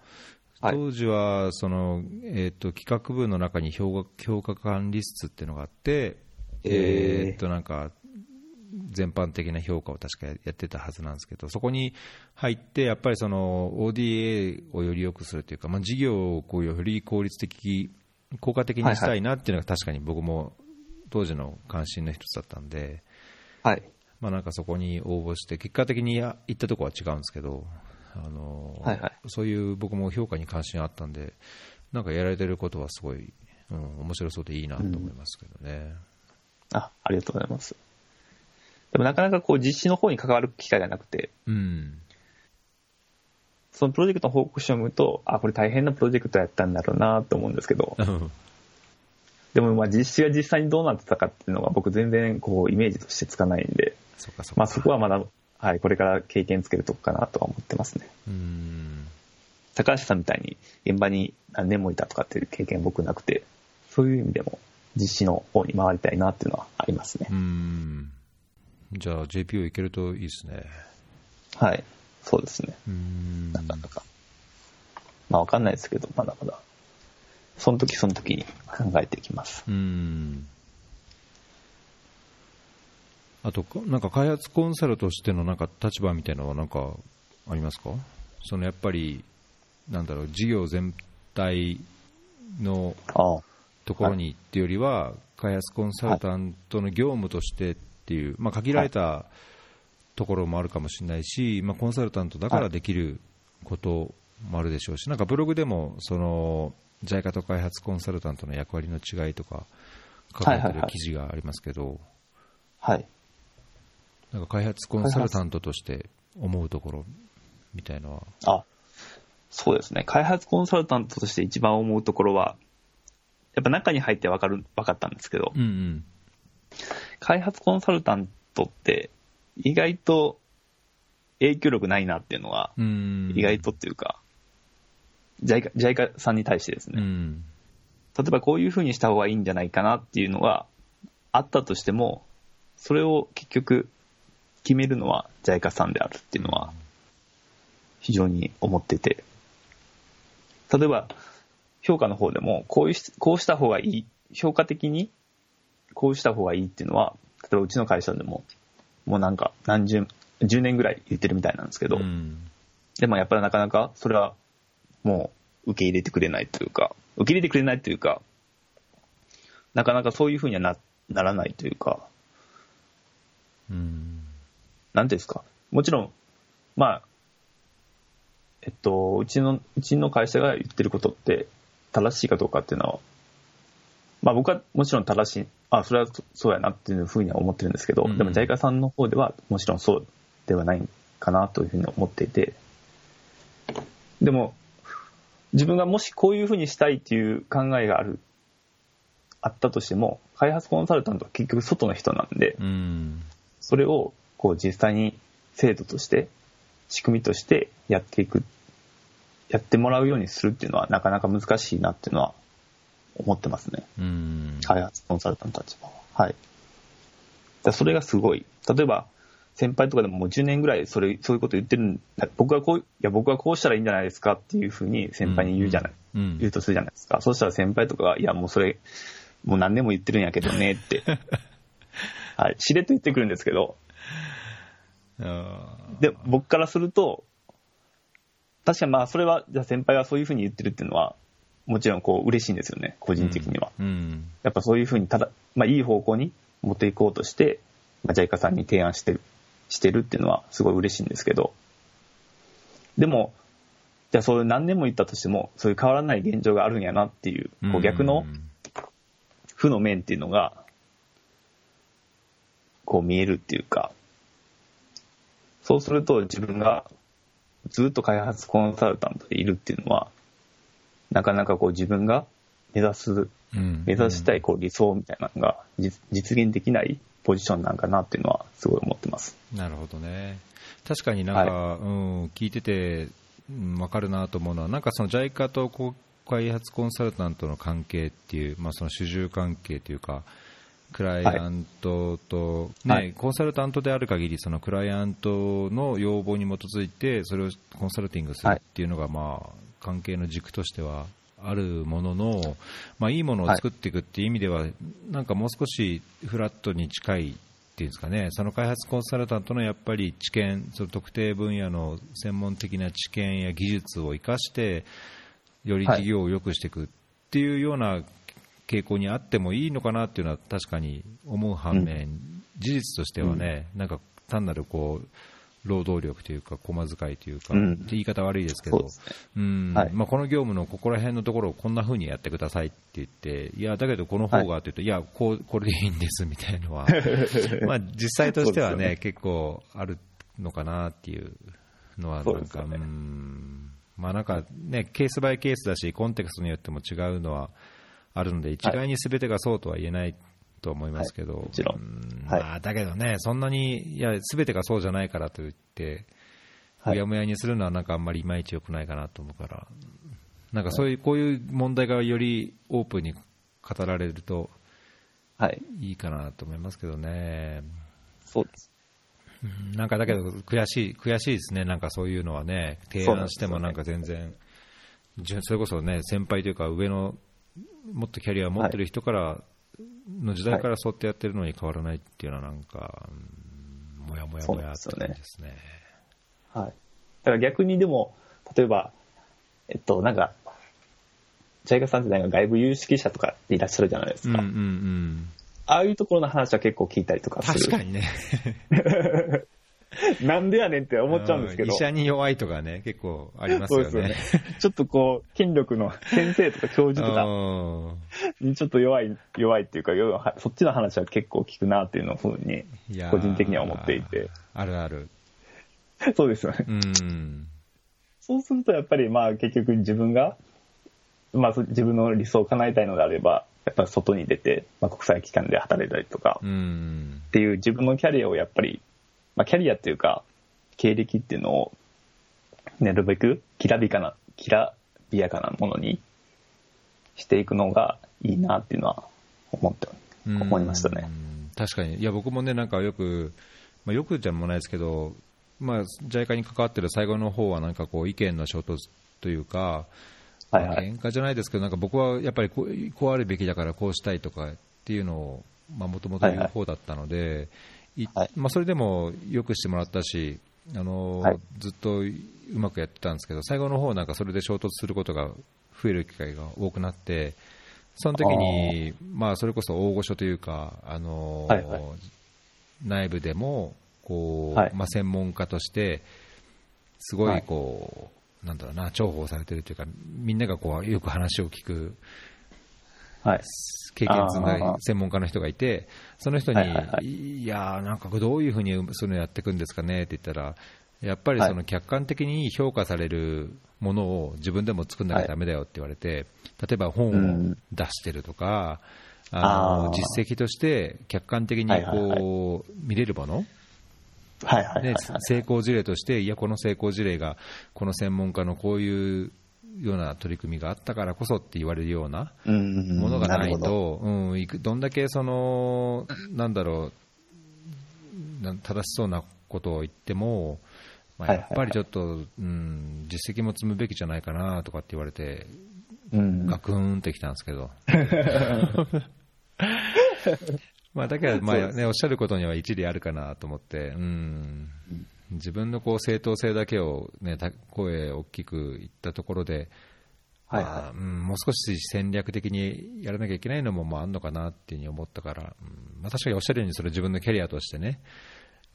当時はその、えーと、企画部の中に評価評価管理室っていうのがあって、えー、となんか全般的な評価を確かやってたはずなんですけど、そこに入って、やっぱりその ODA をより良くするというか、まあ、事業をこうより効率的、効果的にしたいなっていうのが確かに僕も当時の関心の一つだったんで、はい、まあ、なんかそこに応募して、結果的に行ったところは違うんですけど、あの、はいはい、そういう僕も評価に関心あったんで、なんかやられてることはすごい、うん、面白そうでいいなと思いますけどね。うん、あ、ありがとうございます。でもなかなかこう実施の方に関わる機会がなくて、うん、そのプロジェクトの報告書を読むと、あ、これ大変なプロジェクトやったんだろうなと思うんですけど、でもまあ実施が実際にどうなってたかっていうのが僕全然こうイメージとしてつかないんで、そそまあそこはまだはい、これから経験つけるとこかなとは思ってますね。うん。高橋さんみたいに現場に何年もいたとかっていう経験僕なくて、そういう意味でも実施の方に回りたいなっていうのはありますね。うんじゃあ JPO いけるといいですね。はい、そうですね。うんなかなか。まあわかんないですけど、まだまだ。その時その時に考えていきます。うんあと、なんか開発コンサルとしてのなんか立場みたいなのはなんかありますか？そのやっぱり、なんだろう、事業全体のところにっていうよりは、開発コンサルタントの業務としてっていう、まあ、限られたところもあるかもしれないし、まあ、コンサルタントだからできることもあるでしょうし、なんかブログでも、その、JICA と開発コンサルタントの役割の違いとか書かれてる記事がありますけど、はい、なんか開発コンサルタントとして思うところみたいのは？あ、そうですね。開発コンサルタントとして一番思うところは、やっぱ中に入って分かる、分かったんですけど、うんうん、開発コンサルタントって意外と影響力ないなっていうのは、意外とっていうか、ジャイカ、ジャイカさんに対してですね、うん、例えばこういうふうにした方がいいんじゃないかなっていうのがあったとしても、それを結局決めるのは JICA さんであるっていうのは非常に思ってて、例えば評価の方でもこういう、こうした方がいい、評価的にこうした方がいいっていうのは、例えばうちの会社でももうなんか何十、10年ぐらい言ってるみたいなんですけど、うん、でもやっぱりなかなかそれはもう受け入れてくれないというか、受け入れてくれないというか、なかなかそういうふうにはなならないというか、うん。なんていうんですか、もちろん、まあ、えっと、うちの、うちの会社が言ってることって正しいかどうかっていうのは、まあ僕はもちろん正しい、あ、それはそうやなっていうふうには思ってるんですけど、うんうんでも JICA さんの方ではもちろんそうではないかなというふうに思っていて、でも、自分がもしこういうふうにしたいっていう考えがある、あったとしても、開発コンサルタントは結局外の人なんで、うん。それをこう実際に制度として、仕組みとしてやっていく、やってもらうようにするっていうのはなかなか難しいなっていうのは思ってますね。うん。開発コンサルタントたちは。はい。だそれがすごい。例えば、先輩とかでももう10年ぐらいそれ、そういうこと言ってるんだ。僕はこう、いや、僕はこうしたらいいんじゃないですかっていうふうに先輩に言うじゃない、うん。言うとするじゃないですか。そうしたら先輩とかが、いや、もうそれ、もう何年も言ってるんやけどねって。はい。しれっと言ってくるんですけど、で、僕からすると、確かにまあ、それは、じゃあ先輩がそういうふうに言ってるっていうのは、もちろんこう、嬉しいんですよね、個人的には。うん。やっぱそういうふうに、ただ、まあ、いい方向に持っていこうとして、まあ、JICA さんに提案してる、してるっていうのは、すごい嬉しいんですけど、でも、じゃあそういう何年も言ったとしても、そういう変わらない現状があるんやなっていう、こう逆の負の面っていうのが、こう見えるっていうか、そうすると自分がずっと開発コンサルタントでいるっていうのは、なかなかこう自分が目指す、うん目指したいこう理想みたいなのが実実現できないポジションなんかなっていうのはすごい思ってます。なるほどね。確かになんか、うん、聞いてて、うん、分かるなと思うのは、なんかその JICA とこう開発コンサルタントの関係っていう、まあ、その主従関係というか、クライアントと、ねはいコンサルタントである限り、そのクライアントの要望に基づいて、それをコンサルティングするっていうのが、まあ、関係の軸としてはあるものの、まあ、いいものを作っていくっていう意味では、なんかもう少しフラットに近いっていうんですかね、その開発コンサルタントのやっぱり知見、その特定分野の専門的な知見や技術を生かして、より事業を良くしていくっていうような傾向にあってもいいのかなっていうのは確かに思う反面、事実としてはね、なんか単なるこう労働力というか、駒遣いというか、うん。って言い方悪いですけどそうで、すね。うん。はい。まあ、この業務のここら辺のところをこんな風にやってくださいって言って、いや、だけどこの方がって言うと、い、やこう、これでいいんですみたいのは、まあ実際としてはね、ね。結構あるのかなっていうのは、なんか、そうね。うん。まあなんかね、ケースバイケースだし、コンテクストによっても違うのはあるので、一概に全てがそうとは言えないと思いますけど、はいもちろん。うん。はい。まあ、だけどね、そんなに、いや、全てがそうじゃないからといって、はい。うやむやにするのはなんかあんまりいまいち良くないかなと思うから、なんかそういう、こういう問題がよりオープンに語られるとはい。いいかなと思いますけどね。そうです。うん。なんかだけど悔しい、悔しいですね、なんかそういうのはね、提案してもなんか全然、それこそね、先輩というか上の、もっとキャリアを持ってる人から、の時代からそうやってやってるのに変わらないっていうのはなんか、うんもやもやもやって感じですね。はい。だから逆にでも、例えば、えっと、なんか、ジャイガさんってなんか外部有識者とかいらっしゃるじゃないですか。うんうんうん。ああいうところの話は結構聞いたりとかする。確かにね。なんでやねんって思っちゃうんですけど。医者に弱いとかね、結構ありますよね。そうですよね。ちょっとこう、権力の先生とか教授とかうんにちょっと弱い、弱いっていうか、そっちの話は結構聞くなっていうのをふうに、個人的には思っていて。あるある。そうですよね。うん。そうするとやっぱりまあ結局自分が、まあそ自分の理想を叶えたいのであれば、やっぱり外に出て、まあ、国際機関で働いたりとかうん。っていう自分のキャリアをやっぱり、まあキャリアっていうか、経歴っていうのを、なるべくきらびかな、きらびやかなものにしていくのがいいなっていうのは思って、思いましたね。うん。確かに。いや、僕もね、なんかよく、まあ、よくじゃもないですけど、まあ、JICA に関わってる最後の方は、なんかこう、意見の衝突というか、はいはい。喧嘩じゃないですけど、なんか僕はやっぱりこうこうあるべきだからこうしたいとかっていうのをもともと言う方だったので、いはいまあ、それでもよくしてもらったし、あのはい。ずっとうまくやってたんですけど、最後の方なんかそれで衝突することが増える機会が多くなって、その時にまあそれこそ大御所というか、あのはいはい。内部でもこう、はい。まあ、専門家として、すごいこう、なんだろうな、重宝されてるというか、みんながこうよく話を聞く、はい、経験積んだ専門家の人がいて、その人に、はいやなんかどういうふうにそういうのやっていくんですかねって言ったら、やっぱりその客観的に評価されるものを自分でも作んなきゃだめだよって言われて、例えば本を出してるとか、あの実績として客観的にこう見れるもの、成功事例として、いや、この成功事例がこの専門家のこういうような取り組みがあったからこそって言われるようなものがないと、うん、どんだけその、なんだろう、正しそうなことを言っても、まあ、やっぱりちょっと、うん、実績も積むべきじゃないかなとかって言われて、ガクーンってきたんですけど。まあだけど、まあね、おっしゃることには一理あるかなと思って、うん、自分のこう正当性だけを、ね、声大きく言ったところで、はいはいうん、もう少し戦略的にやらなきゃいけないのもまああるのかなっていうふうに思ったから、うんまあ、確かにおっしゃるようにそれ自分のキャリアとしてね、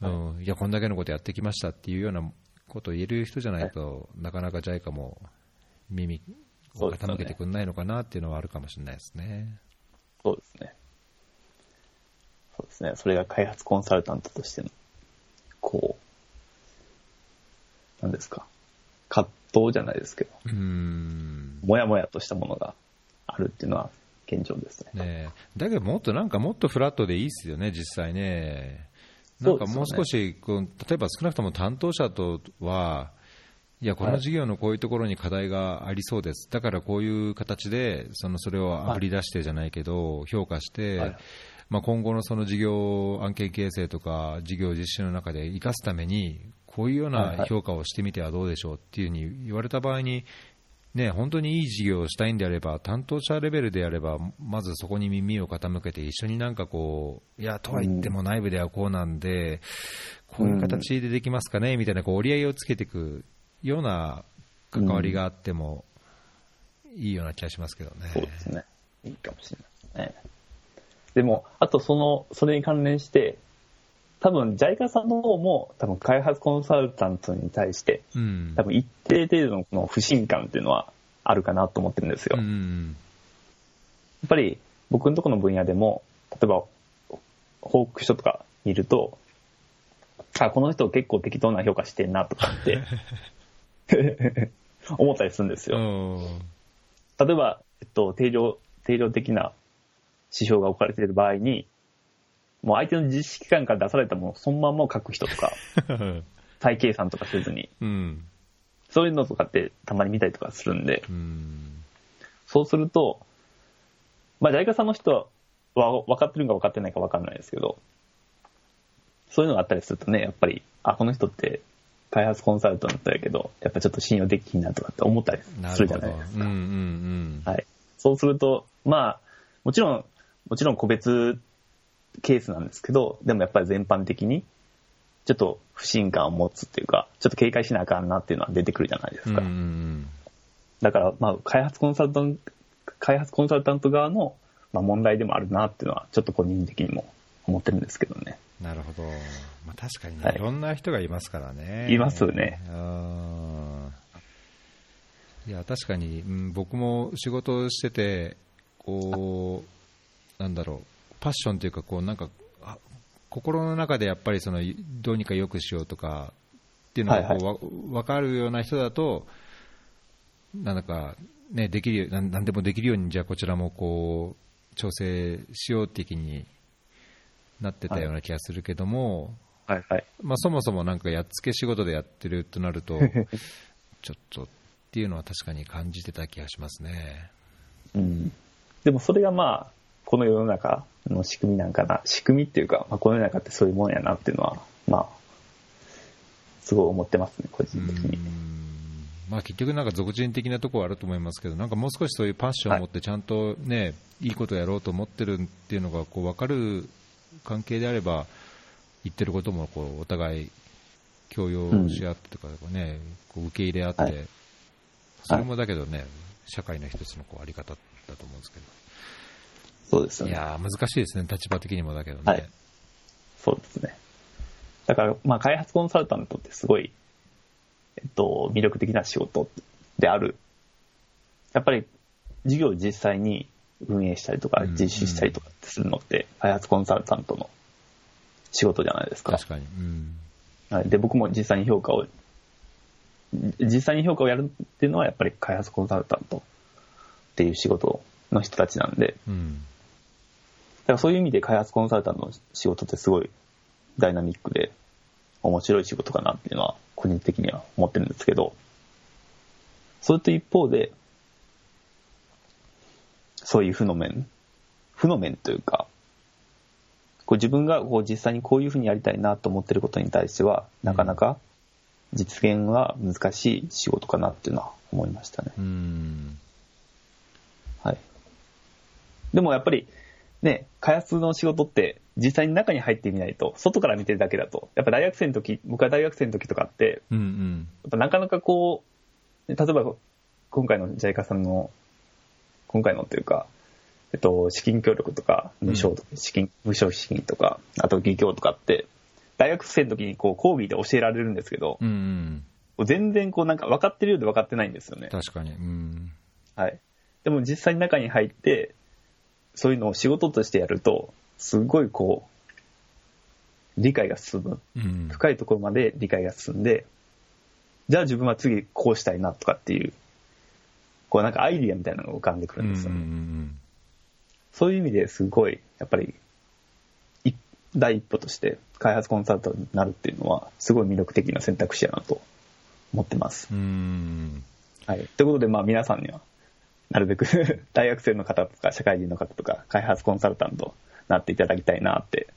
うん、いや、こんだけのことやってきましたっていうようなことを言える人じゃないと、なかなか JICA も耳を傾けてくんないのかなっていうのはあるかもしれないですね。そうですね。そうですね。それが開発コンサルタントとしての、こう、なんですか？葛藤じゃないですけど、うん。もやもやとしたものがあるっていうのは現状ですね。ねだけどもっとなんかもっとフラットでいいですよね、実際ね。なんかもう少しこう、例えば少なくとも担当者とは、いや、この事業のこういうところに課題がありそうです、だからこういう形でそのそれをあぶり出してじゃないけど、評価して、まあ、今後のその事業案件形成とか事業実施の中で生かすためにこういうような評価をしてみてはどうでしょうっていうふうに言われた場合に、ね、本当にいい事業をしたいんであれば担当者レベルであればまずそこに耳を傾けて一緒になんかこういやとは言っても内部ではこうなんで、こういう形でできますかねみたいなこう折り合いをつけていくような関わりがあってもいいような気がしますけどね。そうですねいいかもしれないですね。でも、あとその、それに関連して、多分、JICA さんの方も、多分開発コンサルタントに対して、うん、多分一定程度のこの不信感っていうのはあるかなと思ってるんですよ。うん、やっぱり、僕のところの分野でも、例えば、報告書とか見ると、あ、この人結構適当な評価してんなとかって 思ったりするんですよ。例えば、えっと、定量、定量的な指標が置かれている場合に、もう相手の実施機関から出されたものをそのまま書く人とか、再計算とかせずに、うん、そういうのとかってたまに見たりとかするんで、うん、そうすると、まあ、JICA さんの人は分かってるか分かってないか分かんないですけど、そういうのがあったりするとね、やっぱり、あ、この人って開発コンサルタントやけど、やっぱちょっと信用できひんなとかって思ったりするじゃないですか。はい。そうすると、まあ、もちろんもちろん個別ケースなんですけど、でもやっぱり全般的に、ちょっと不信感を持つっていうか、ちょっと警戒しなあかんなっていうのは出てくるじゃないですか。だから、まあ、開発コンサルタント、開発コンサルタント側の、まあ、問題でもあるなっていうのは、ちょっと個人的にも思ってるんですけどね。なるほど。まあ、確かにね、はい、いろんな人がいますからね。いますよね。いや、確かに、うん、僕も仕事してて、こう、なんだろう、パッションというか、こうなんか心の中でやっぱりそのどうにか良くしようとかっていうのがこう、はい。はい、分かるような人だと、なんだか、ね、できるなん、でもできるように、じゃあこちらもこう調整しよう的になってたような気がするけども、はいはい。まあ、そもそもなんかやっつけ仕事でやってるとなると、ちょっとっていうのは確かに感じてた気がしますね。うん、でもそれがまあ、この世の中の仕組みなんかな、仕組みっていうか、まあ、この世の中ってそういうもんやなっていうのは、まあ、すごい思ってますね、個人的に。まあ、結局、なんか俗人的なところはあると思いますけど、なんかもう少しそういうパッションを持って、ちゃんとね、はい、いいことをやろうと思ってるっていうのがこう分かる関係であれば、言ってることもこうお互い強要し合ってとかね、こう受け入れ合って、はい、それもだけどね、社会の一つのこうあり方だと思うんですけど。そうですよね。いや難しいですね、立場的にもだけどね。はい。そうですね。だから、まあ、開発コンサルタントってすごい、えっと、魅力的な仕事である。やっぱり、事業を実際に運営したりとか、実施したりとかするのって、開発コンサルタントの仕事じゃないですか。確かに。うん、はい。で、僕も実際に評価を、実際に評価をやるっていうのは、やっぱり開発コンサルタントっていう仕事の人たちなんで、うん、だからそういう意味で開発コンサルタントの仕事ってすごいダイナミックで面白い仕事かなっていうのは個人的には思ってるんですけど、それと一方で、そういう負の面、負の面というか、こう自分がこう実際にこういうふうにやりたいなと思ってることに対しては、なかなか実現は難しい仕事かなっていうのは思いましたね。はい。でもやっぱり、ね、開発の仕事って実際に中に入ってみないと、外から見てるだけだと、やっぱ大学生の時、僕は大学生の時とかって、うんうん、やっぱなかなかこう、例えば今回の JICA さんの、今回のっていうか、えっと、資金協力とか、無償、資金、無償資金とか、あと技協とかって、大学生の時にこう講義で教えられるんですけど、うんうん、全然こうなんか分かってるようで分かってないんですよね。確かに。うん、はい。でも実際に中に入って、そういうのを仕事としてやると、すごいこう、理解が進む、うん。深いところまで理解が進んで、じゃあ自分は次こうしたいなとかっていう、こうなんかアイディアみたいなのが浮かんでくるんですよね。うんうんうん、そういう意味ですごい、やっぱり、第一歩として開発コンサルタントになるっていうのは、すごい魅力的な選択肢やなと思ってます。はい。ということで、まあ皆さんには、なるべく 大学生の方とか社会人の方とか開発コンサルタントになっていただきたいなって、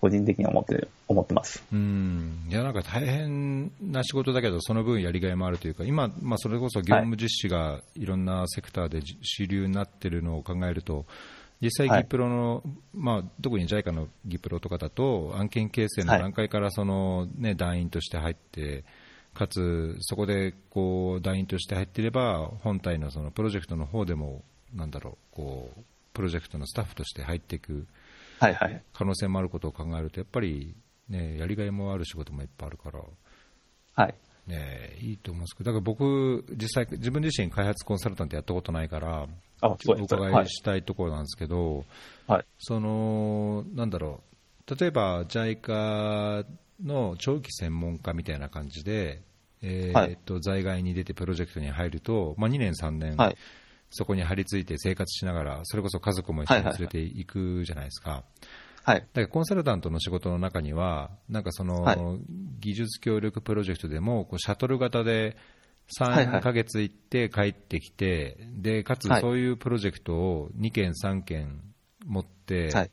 個人的に思って、思ってます。うん。いや、なんか大変な仕事だけど、その分やりがいもあるというか、今、まあそれこそ業務実施がいろんなセクターで主流になってるのを考えると、実際、ギプロの、はい、まあ、特に JICA のギプロとかだと、案件形成の段階からその、ね、団員として入って、かつ、そこでこう団員として入っていれば、本体のそのプロジェクトの方でも、なんだろう、こうプロジェクトのスタッフとして入っていく可能性もあることを考えると、やっぱり、ね、やりがいもある仕事もいっぱいあるから、はい。ね、いいと思うんですけど、だから僕、実際、自分自身、開発コンサルタントやったことないから、お伺いしたいところなんですけど、はい、そのなんだろう、例えば JICA の長期専門家みたいな感じで、えー、っと、在外に出てプロジェクトに入ると、まあ、2年、3年、はい、そこに張り付いて生活しながら、それこそ家族も一緒に連れていくじゃないですか。はい、だからコンサルタントの仕事の中には、なんかその、はい、技術協力プロジェクトでもこうシャトル型で3か月行って帰ってきて、でかつそういうプロジェクトを2件、3件持って、はい、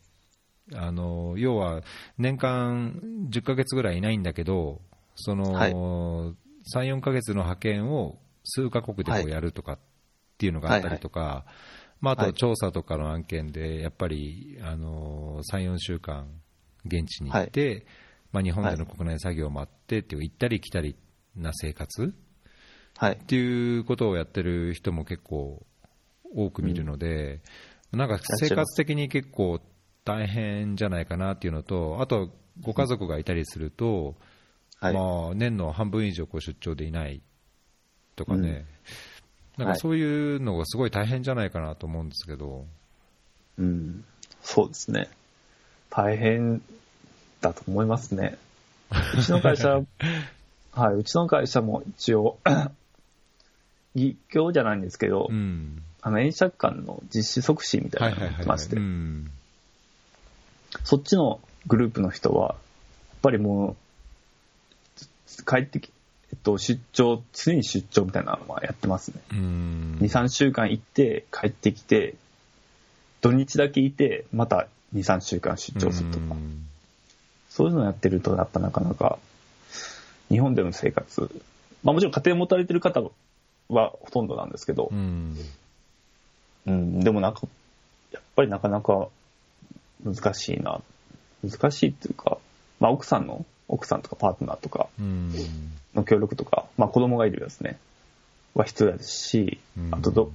あの要は年間10ヶ月ぐらいいないんだけど、その、はい、3、4ヶ月の派遣を数カ国でこうやるとかっていうのがあったりとか、はいはい、まあ、あと調査とかの案件で、やっぱり、あの3、4週間現地に行って、まあ、日本での国内作業もあってっていう、行ったり来たりな生活、はい、っていうことをやってる人も結構多く見るので、うん、なんか生活的に結構大変じゃないかなっていうのと、あと、ご家族がいたりすると、はい、まあ、年の半分以上こう出張でいないとかね、うん、なんかそういうのがすごい大変じゃないかなと思うんですけど。うん、そうですね。大変だと思いますね。うちの会社、はい、うちの会社も一応 技協じゃないんですけど、うん、あの、演釈館の実施促進みたいなのをやってまして、そっちのグループの人は、やっぱりもう、帰ってき、えっと、出張、常に出張みたいなのはやってますね。2、3週間行って、帰ってきて、土日だけいて、また2、3週間出張するとか。そういうのをやってると、やっぱなかなか、日本での生活、まあもちろん家庭持たれてる方はほとんどなんですけど、うん、うん、でもなんか、やっぱりなかなか難しいな。難しいっていうか、まあ奥さんの、奥さんとかパートナーとかの協力とか、まあ子供がいるですね、は必要ですし、あとど、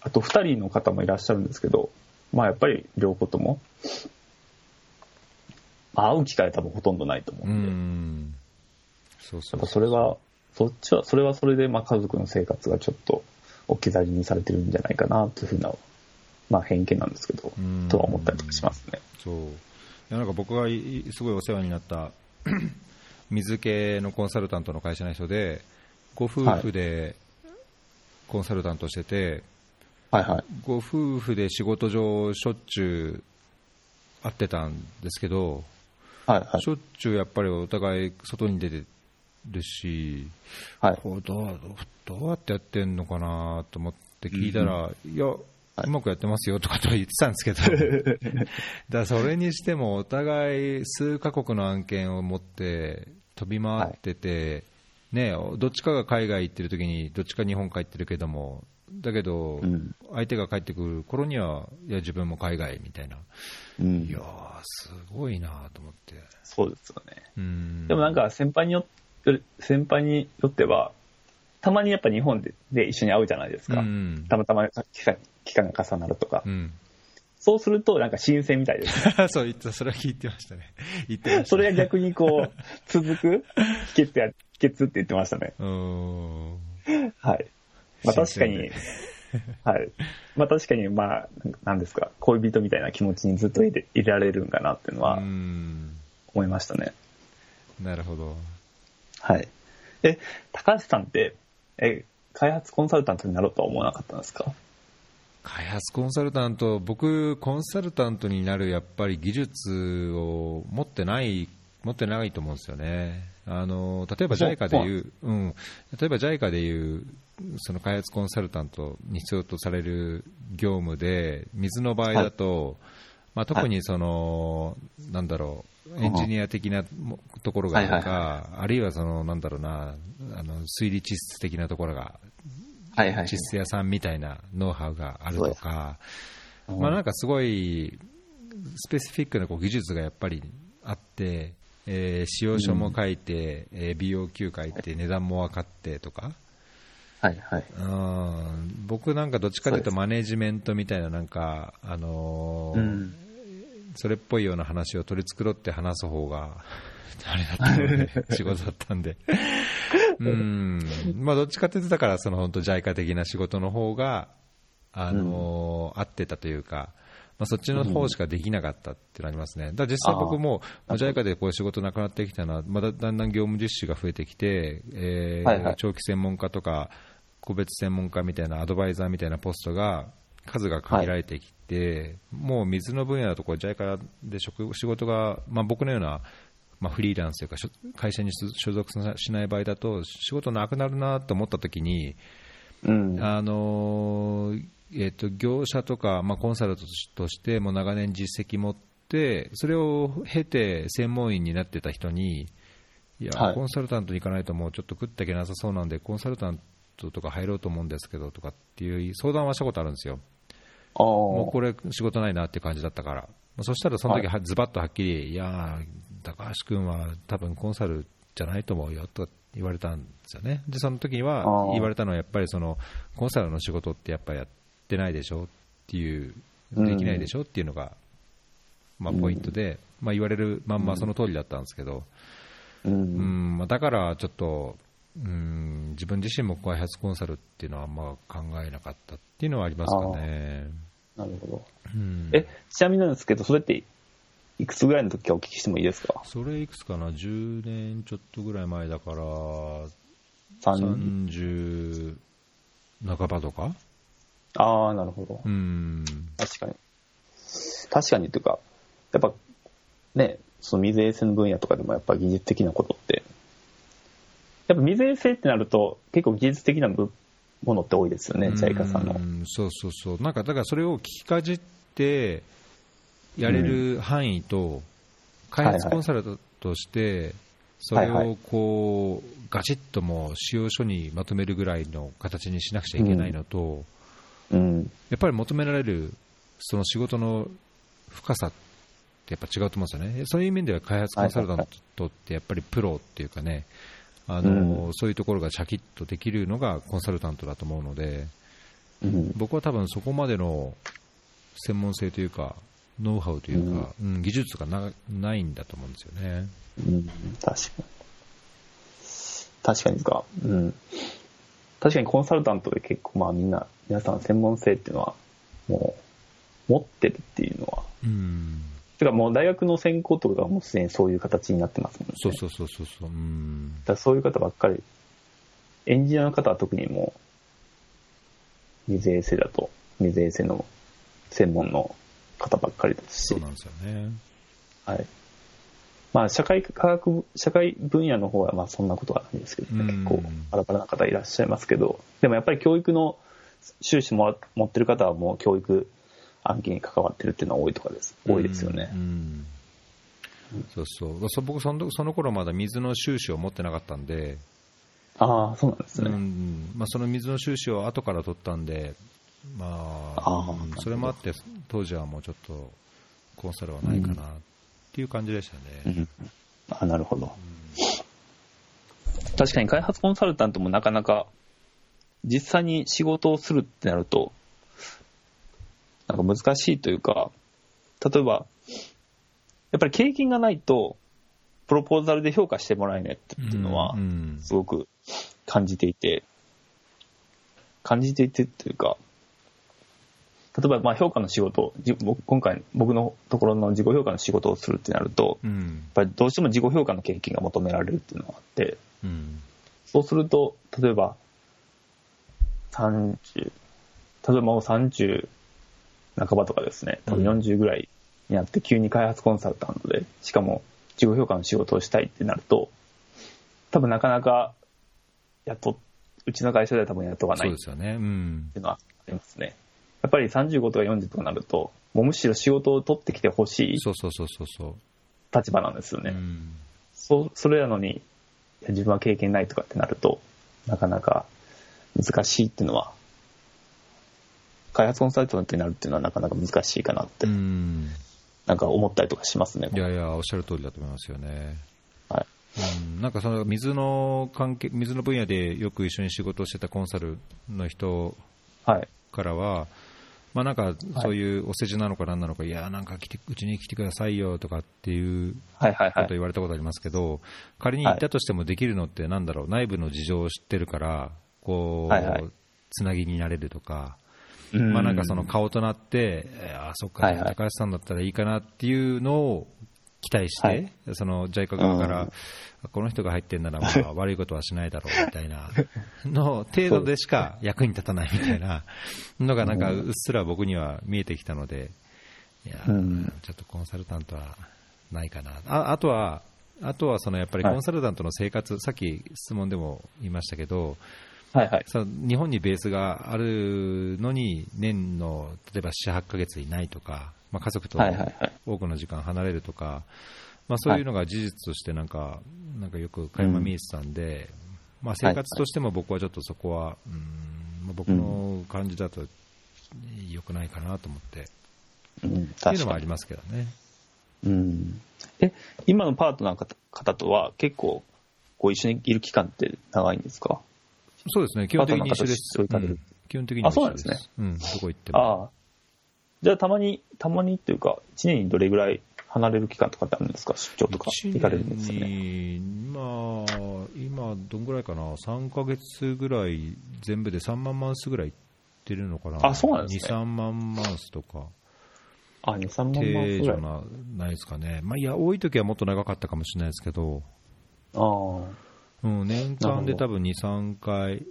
あと二人の方もいらっしゃるんですけど、まあやっぱり両方とも、まあ会う機会は多分ほとんどないと思うんで、うん。そうそうそれはそっちは、それはそれで、まあ、家族の生活がちょっと置き去りにされてるんじゃないかなというふうな、まあ、偏見なんですけど、とは思ったりとかしますね。そう。いやなんか僕がすごいお世話になった 水系のコンサルタントの会社の人で、ご夫婦でコンサルタントしてて、はいはい、ご夫婦で仕事上、しょっちゅう会ってたんですけど、はいはい、しょっちゅうやっぱりお互い外に出てるし、はい、こうどうどうやってやってんのかなと思って聞いたら、うん、いや、うまくやってますよとかと言ってたんですけど、だそれにしてもお互い数カ国の案件を持って飛び回ってて、ね、どっちかが海外行ってる時にどっちか日本帰ってるけども、だけど、相手が帰ってくる頃には、いや、自分も海外みたいな、うん、いやすごいなと思って。そうですよね。うん、でもなんか先輩によって、先輩によっては、たまにやっぱ日本でで一緒に会うじゃないですか。うん、たまたま期間が重なるとか。うんそうすると、なんか新鮮みたいです、ね。そう言った、それは聞いてましたね。言ってました、ね、それが逆にこう、続く？秘訣や、秘訣って言ってましたね。はい。まあ確かに、はい。まあ確かに、まあ、なんですか、恋人みたいな気持ちにずっといいられるんかなっていうのは、思いましたね。なるほど。はい。え、高橋さんって、え、開発コンサルタントになろうとは思わなかったんですか？開発コンサルタント、僕、コンサルタントになるやっぱり技術を持ってない持ってないと思うんですよね。あの例えば JICA でいう、うん、例えば JICA でいうその開発コンサルタントに必要とされる業務で水の場合だと、はい、まあ、特にその、はい、なんだろうエンジニア的なところがあるか、はいはいはい、あるいはそのなんだろうなあの推理地質的なところがはいはい、実屋さんみたいなノウハウがあるとか、まあ、なんかすごいスペシフィックなこう技術がやっぱりあって、えー、使用書も書いて、うん、えー、BOQ 書いて、値段も分かってとか、はいはい、うん。僕なんかどっちかというとマネジメントみたいな、なんか、あのーうん、それっぽいような話を取り繕って話す方が あれだったので、仕事だったんで。うん。まあ、どっちかというと、だから、その本当、JICA 的な仕事の方が、あのー、合ってたというか、まあ、そっちの方しかできなかったってなりますね。だ実際僕も、JICA でこういう仕事なくなってきたのは、まだだんだん業務実施が増えてきて、えー、はいはい、長期専門家とか、個別専門家みたいなアドバイザーみたいなポストが数が限られてきて、はい、もう水の分野のところ、JICA で仕事が、まあ、僕のようなまあ、フリーランスというか会社に所属しない場合だと仕事なくなるなと思ったときに、うん、あのえーと、業者とか、まあ、コンサルトとしても長年実績持ってそれを経て専門員になってた人にいや、はい、コンサルタントに行かないともうちょっと食っていけなさそうなんでコンサルタントとか入ろうと思うんですけどとかっていう相談はしたことあるんですよ。もうこれ仕事ないなって感じだったから。そしたらその時はズバッとはっきり、いや高橋君は多分コンサルじゃないと思うよと言われたんですよね。で、その時には言われたのはやっぱりそのコンサルの仕事ってやっぱりやってないでしょっていう、できないでしょっていうのが、まあ、ポイントで、まあ、言われるまんまその通りだったんですけど、うん。まあ、だからちょっと、うん自分自身も開発コンサルっていうのはあんま考えなかったっていうのはありますかね。なるほど。うん、え、ちなみになんですけど、それっていくつぐらいの時かお聞きしてもいいですか？それいくつかな、10年ちょっとぐらい前だから、30半ばとか？ああ、なるほど。うん。確かに。確かにというか、やっぱ、ね、その水衛星の分野とかでもやっぱ技術的なことって、やっぱ水衛星ってなると結構技術的なものって多いですよね、ジャイカさんの。そうそうそう。なんか、だからそれを聞きかじって、やれる範囲と、開発コンサルとして、それをこう、ガチッともう使用書にまとめるぐらいの形にしなくちゃいけないのと、やっぱり求められるその仕事の深さってやっぱ違うと思うんですよね。そういう面では開発コンサルタントってやっぱりプロっていうかね、あの、そういうところがシャキッとできるのがコンサルタントだと思うので、僕は多分そこまでの専門性というか、ノウハウというか、うん、技術がなないんだと思うんですよね。うん、確かに。確かにですか。うん。確かにコンサルタントで結構まあみんな、皆さん専門性っていうのは、もう、持ってるっていうのは。うん。てかもう大学の専攻とかがもうすでにそういう形になってますもんね。そうそうそうそうそう。うん。だそういう方ばっかり、エンジニアの方は特にもう、水衛星だと、水衛星の専門の方ばっかりですしそう、なんですよね。はい。まあ、社会科学、社会分野の方はまあそんなことはないですけどね、うん結構バラバラな方いらっしゃいますけど、でもやっぱり教育の修士もら持ってる方はもう教育案件に関わってるっていうのは多いとかです、多いですよねう。ん。そうそう。そ僕その、その頃まだ水の収支を持ってなかったんで、ああ、そうなんですうね。んまあ、その水の収支を後から取ったんで、まあ、それもあって、当時はもうちょっとコンサルはないかなっていう感じでしたね。うん。あなるほど。確かに開発コンサルタントもなかなか実際に仕事をするってなると、なんか難しいというか、例えば、やっぱり経験がないと、プロポーザルで評価してもらえないっていうのはう、んすごく感じていて、感じていてというか、例えばまあ評価の仕事、じ僕今回僕のところの自己評価の仕事をするってなると、うん。やっぱりどうしても自己評価の経験が求められるっていうのがあって、うん。そうすると、例えば、30、例えばもう30半ばとかですね、多分うん。40ぐらいになって急に開発コンサルタントで、しかも自己評価の仕事をしたいってなると、多分なかなか雇っ、うちの会社では多分雇わない。っそうですよね。うん。ていうのはありますね。やっぱり35とか40とかなると、もうむしろ仕事を取ってきてほしいそうそうそうそうそう。立場なんですよね。うんそう、それなのに、自分は経験ないとかってなると、なかなか難しいっていうのは、開発コンサルタントになるっていうのはなかなか難しいかなって、うんなんか思ったりとかしますね。いやいや、おっしゃる通りだと思いますよね。はい。うん、なんかその水の関係、水の分野でよく一緒に仕事をしてたコンサルの人はい。からは、まあなんかそういうお世辞なのかなんなのか、いや、なんか来てうちに来てくださいよとかっていうはいはいはい。こと言われたことありますけど、仮に行ったとしてもできるのってなんだろう、内部の事情を知ってるから、こう、つなぎになれるとか、うん。まあなんかその顔となって、えーあ、そっか、高橋さんだったらいいかなっていうのを期待して、はい。その JICA 側から、うん。この人が入ってんならまあ悪いことはしないだろうみたいなの程度でしか役に立たないみたいなのがなんかうっすら僕には見えてきたので、いや、うん。ちょっとコンサルタントはないかな。ああとは、あとはそのやっぱりコンサルタントの生活、さっき質問でも言いましたけど、はいはい。さ日本にベースがあるのに、年の例えば7、8ヶ月いないとか、まあ、家族と。多くの時間離れるとか、まあ、そういうのが事実としてなんか、なんかよく垣間見えてたんで、まあ、生活としても僕はちょっとそこは、うんまあ、僕の感じだと良くないかなと思って、うん、っていう。のもありますけどね。うん。え、今のパートナーの方方とは結構、こう一緒にいる期間って長いんですか？そうですね、基本的に一緒です。うん基本的には一緒です。あそうなんですうん、どこ行っても。ああ。じゃあたまに、たまにっていうか、1年にどれぐらい離れる期間とかってあるんですか？出張とか行かれるんですよね？に、まあ、今、どんぐらいかな、3ヶ月ぐらい、全部で3万マンスぐらい行ってるのかな、あそうなんですね2、3万マンスとか、あ、2、3万万程ぐらい。度な、ないですかね、まあ、いや、多い時はもっと長かったかもしれないですけど、ああ。うん、年間で多分2、3回、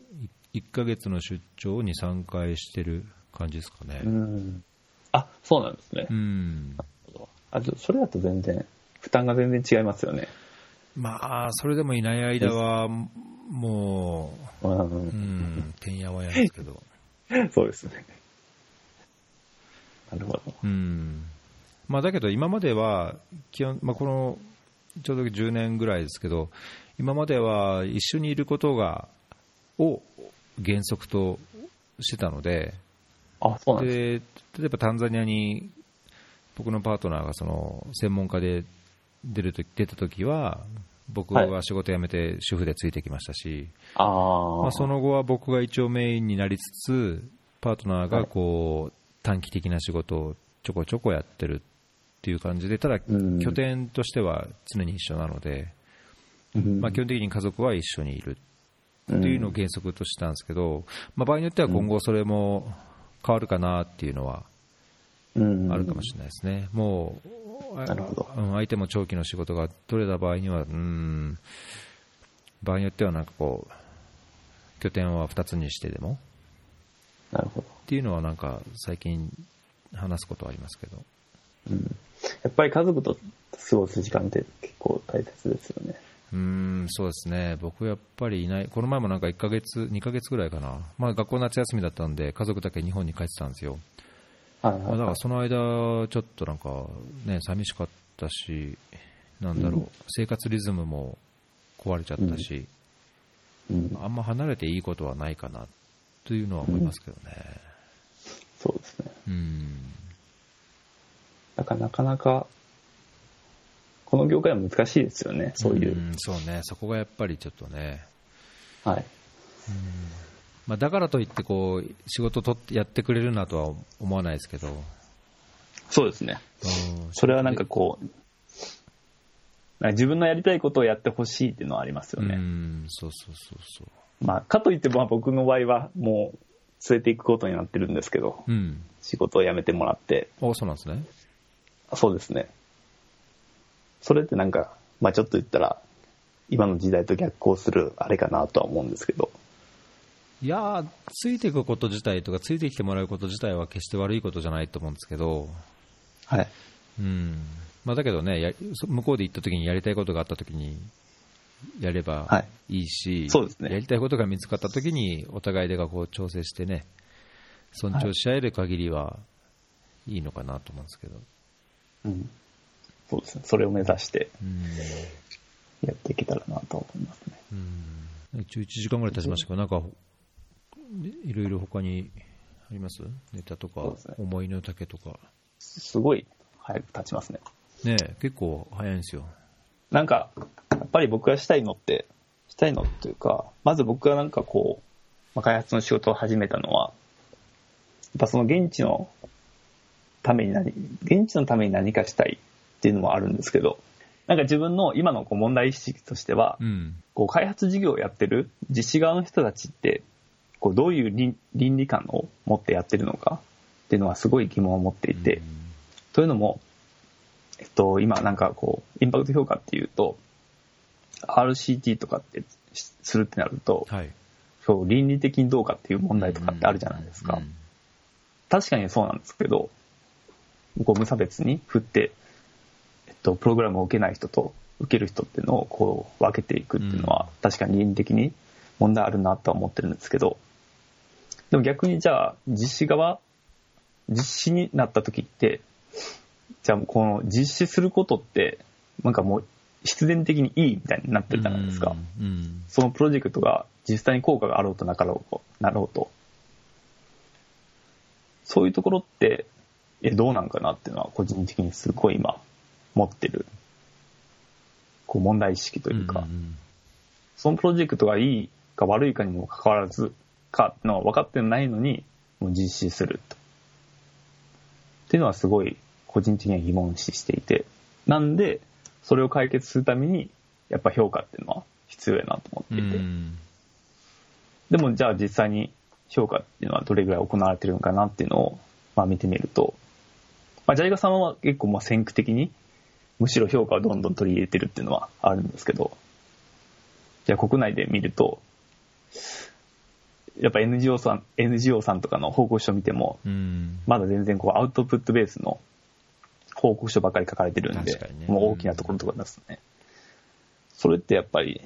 1ヶ月の出張を2、3回してる感じですかね。うん。あ、そうなんですねう。んあ、じゃあそれだと全然、負担が全然違いますよね。まあ、それでもいない間は、もうう、うんん、てんやわやですけど。そうですね。なるほど。うんまあ、だけど、今までは基本、まあ、このちょうど10年ぐらいですけど、今までは一緒にいることがを原則としてたので、あ、そうなんです。で例えばタンザニアに僕のパートナーがその専門家で出ると出たときは、僕は仕事辞めて主婦でついてきましたし、ああ。まあ、その後は僕が一応メインになりつつ、パートナーがこう短期的な仕事をちょこちょこやってるっていう感じで、ただうん。拠点としては常に一緒なので、うん。まあ、基本的に家族は一緒にいるっていうのを原則としたんですけど、まあ、場合によっては今後それも変わるかなっていうのはうんあるかもしれないですね。もう、あなるほどうん相手も長期の仕事が取れた場合には、うん、場合によってはなんかこう、拠点は2つにしてでもなるほど。っていうのはなんか最近話すことはありますけど。うん。やっぱり家族と過ごす時間って結構大切ですよね。うーん、そうですね。僕やっぱりいない。この前もなんか1ヶ月、2ヶ月ぐらいかな。まあ学校夏休みだったんで、家族だけ日本に帰ってたんですよ。はいまあ、だからその間、ちょっとなんかね、寂しかったし、なんだろう、うん生活リズムも壊れちゃったし、うん。あんま離れていいことはないかなというのは思いますけどね。そうですね。うん。だからなかなか、この業界は難しいですよね、そういう。んそうね、そこがやっぱりちょっとね。はい。まあ、だからといってこう、仕事とってやってくれるなとは思わないですけど。そうですね。うんそれはなんかこう、自分のやりたいことをやってほしいっていうのはありますようね。ん、そうそうそうそう。まあ、かといってまあ僕の場合はもう連れていくことになってるんですけど、うん。仕事を辞めてもらって、あ、そうなんですね。そうですね。それってなんか、まあちょっと言ったら、今の時代と逆行するあれかなとは思うんですけど、いやー、ついていくこと自体とか、ついてきてもらうこと自体は決して悪いことじゃないと思うんですけど、はい。うん。まあ、だけどねや、そ向こうで行った時にやりたいことがあった時に、やればはいいいし、そうですねやりたいことが見つかった時に、お互いでがこう調整してね、尊重し合える限りはいいのかなと思うんですけど。うん。そうですね。それを目指してうん。やっていけたらなと思いますね。うん。一応1時間ぐらい経ちましたけど、なんか、いろいろ他にあります？ネタとかね、思いの丈とか。すごい早く経ちますね。ねえ結構早いんですよ。なんか、やっぱり僕がしたいのって、したいのっていうか、まず僕がなんかこう、まあ、開発の仕事を始めたのは、やっぱその現地のために何、現地のために何かしたいっていうのもあるんですけど、なんか自分の今のこう問題意識としては、うん。こう開発事業をやってる実施側の人たちって、こうどういう倫倫理観を持ってやってるのかっていうのはすごい疑問を持っていて、というのも、えっと、今なんかこう、インパクト評価っていうと、RCT とかってしするってなると、はい。そう倫理的にどうかっていう問題とかってあるじゃないですか。うん確かにそうなんですけど、こう無差別に振って、と、プログラムを受けない人と受ける人っていうのをこう分けていくっていうのは、確かに倫理的に問題あるなとは思ってるんですけど、でも逆にじゃあ実施側、実施になった時って、じゃあこの実施することって、なんかもう必然的にいいみたいになってるじゃないですか。うんうんそのプロジェクトが実際に効果があろうとなかろうと、なろうと。そういうところって、え、どうなんかなっていうのは個人的にすごい今持ってる、こう問題意識というか、んそのプロジェクトがいいか悪いかにもかかわらずかっていうのは分かってないのに、もう実施すると。っていうのはすごい個人的には疑問視していて、なんで、それを解決するために、やっぱ評価っていうのは必要やなと思っていて。うん。でもじゃあ実際に評価っていうのはどれぐらい行われてるのかなっていうのを、まあ、見てみると、まあ、ジャイガさんは結構まあ先駆的にむしろ評価をどんどん取り入れてるっていうのはあるんですけど、じゃあ国内で見ると、やっぱ NGO さん、NGO さんとかの報告書を見ても、うん。まだ全然こうアウトプットベースの報告書ばかり書かれてるんで、ね。もう大きなところとかですね。それってやっぱり、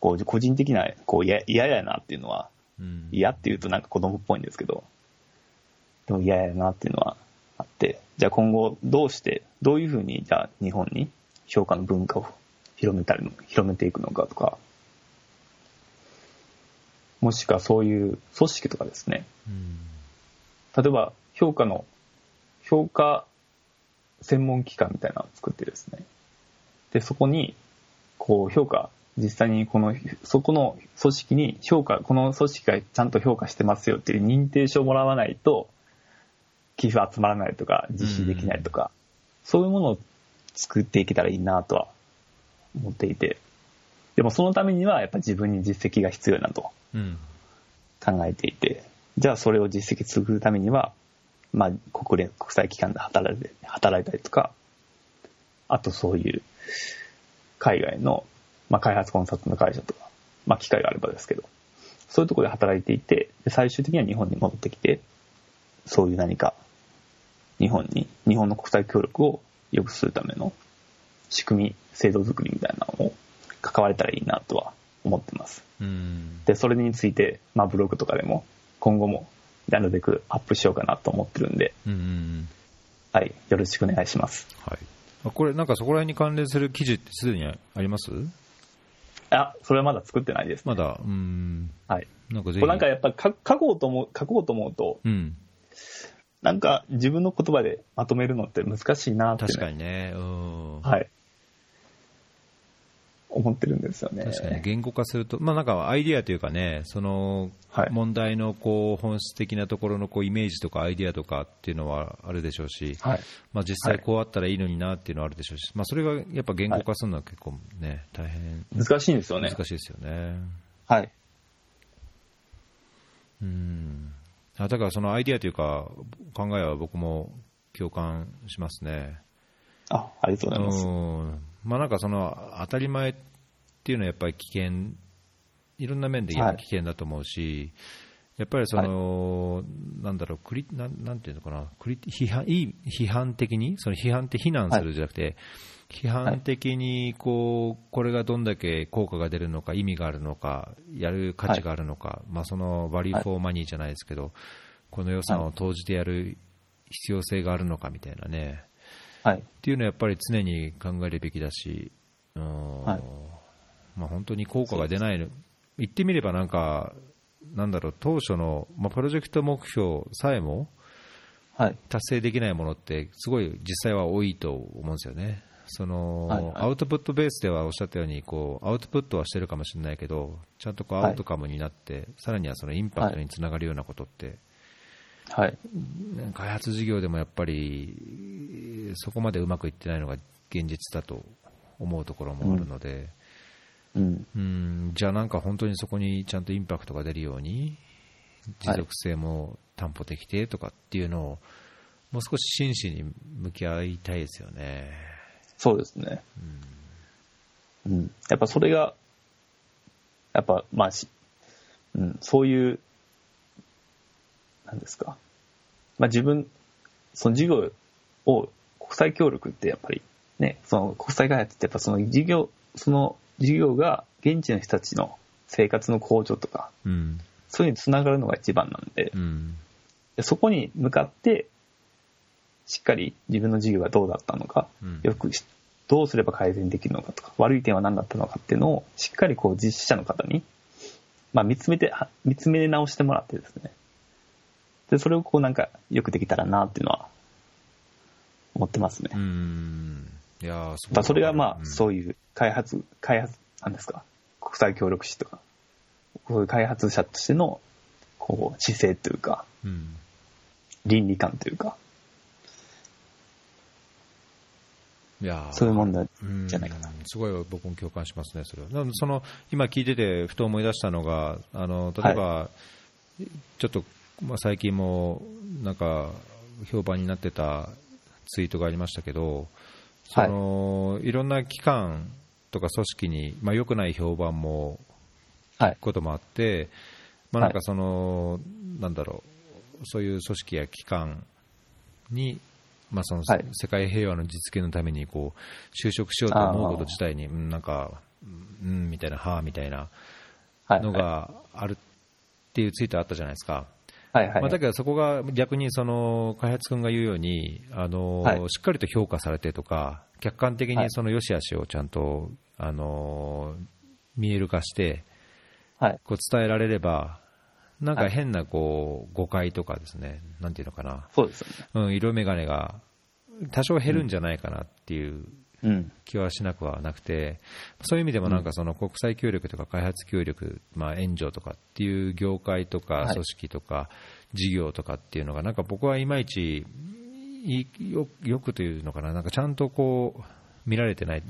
こう個人的なこう嫌嫌やなっていうのは、うん。嫌って言うとなんか子供っぽいんですけど、でも嫌やなっていうのはあって、じゃあ今後どうして、どういうふうにじゃあ日本に評価の文化を広めたりの、広めていくのかとか、もしくはそういう組織とかですね、うん例えば評価の、評価専門機関みたいなのを作ってですね。で、そこに、こう評価、実際にこの、そこの組織に評価、この組織がちゃんと評価してますよっていう認定証をもらわないと、寄付集まらないとか、実施できないとか、そういうものを作っていけたらいいなとは思っていて、でもそのためにはやっぱ自分に実績が必要だとうん。考えていて、じゃあそれを実績作るためには、まあ国連、国際機関で働いて、働いたりとか、あとそういう海外の、まあ開発コンサルトの会社とか、まあ機会があればですけど、そういうところで働いていて、で最終的には日本に戻ってきて、そういう何か、日本に、日本の国際協力を良くするための仕組み、制度作りみたいなのを関われたらいいなとは思ってます。うん。で、それについて、まあブログとかでも今後もなるべくアップしようかなと思ってるんで、うん。はい、よろしくお願いします。はい。あこれ、なんかそこら辺に関連する記事ってすでにあります？あ、それはまだ作ってないです、ね。まだ、うん。はい。なんかぜひ。これなんかやっぱ書書こうと思う、書こうと思うと、うん。なんか自分の言葉でまとめるのって難しいなって、ね、確かにね。うん。はい。思ってるんですよね。確かに言語化すると、まあなんかアイディアというかね、そのはい問題のこう本質的なところのこうイメージとかアイディアとかっていうのはあるでしょうし、はい。まあ実際こうあったらいいのになっていうのはあるでしょうし、まあそれがやっぱ言語化するのは結構ね、大変難しいんですよね。難しいですよね。はい。うん。あだからそのアイディアというか考えは僕も共感しますね。あ、ありがとうございます。うんまあなんかその当たり前っていうのはやっぱり危険、いろんな面で危険だと思うし、やっぱりその、なんだろう、クリなんなんていうのかな、クリ批判いい批判的に、その批判って非難するじゃなくて、批判的にこうこれがどんだけ効果が出るのか、意味があるのか、やる価値があるのか、まあその value for money じゃないですけど、この予算を投じてやる必要性があるのかみたいなね。はい。っていうのはやっぱり常に考えるべきだし、うんはいまあ、本当に効果が出ないの、言ってみればなんか、なんだろう、当初の、まあ、プロジェクト目標さえもはい。達成できないものって、すごい実際は多いと思うんですよね。そのはいはいアウトプットベースではおっしゃったようにこうアウトプットはしてるかもしれないけどちゃんとこうはいアウトカムになって、さらにはそのインパクトにつながるようなことって、はい。開発事業でもやっぱりそこまでうまくいってないのが現実だと思うところもあるので、うん。うん、じゃあなんか本当にそこにちゃんとインパクトが出るように持続性も担保できてとかっていうのをもう少し真摯に向き合いたいですよね。そうですね。うん。やっぱそれが、やっぱ、まあし、うん、そういう、なんですか。まあ自分、その事業を国際協力ってやっぱりね、その国際開発ってやっぱその事業、その事業が現地の人たちの生活の向上とか、うん、そういうのにつながるのが一番なんで、うん、でそこに向かって、しっかり自分の事業がどうだったのか、うん。よくしどうすれば改善できるのかとか、悪い点は何だったのかっていうのを、しっかりこう実施者の方に、まあ見つめて、は見つめ直してもらってですね。で、それをこうなんかよくできたらなっていうのは、思ってますね。うん、いやーすごいまあそれがまあ、うん。そういう開発、開発、なんですか、国際協力士とか、こういう開発者としての、こう、姿勢というか、うん。倫理観というか、いやーそういう問題うんじゃないかな。すごい僕も共感しますね、それは。その今聞いてて、ふと思い出したのが、あの例えば、ちょっと、まあ、最近もなんか評判になってたツイートがありましたけど、そのいろんな機関とか組織に、まあ、良くない評判もはい。こともあって、まあ、なんかはいその、なんだろう、そういう組織や機関に、まあ、そのはい世界平和の実現のためにこう就職しようと思うこと自体に、うんなんか、うん、みたいな、はあみたいなはい。のがあるっていうツイートあったじゃないですか。はいはい。まあ、だけどそこが逆にその開発君が言うようにあの、はいしっかりと評価されてとか客観的はいにその良し悪しをちゃんと、あの見える化してはい。こう伝えられればなんかはい変なこう誤解とかですね。なんていうのかな、そうですよね。うん、色眼鏡が多少減るんじゃないかなっていううん。気はしなくはなくて、そういう意味でもなんかその国際協力とか開発協力、まあ、援助とかっていう業界とかはい。組織とか事業とかっていうのが、なんか僕はいまいちいよよくというのかな、なんかちゃんとこう見られてない、っ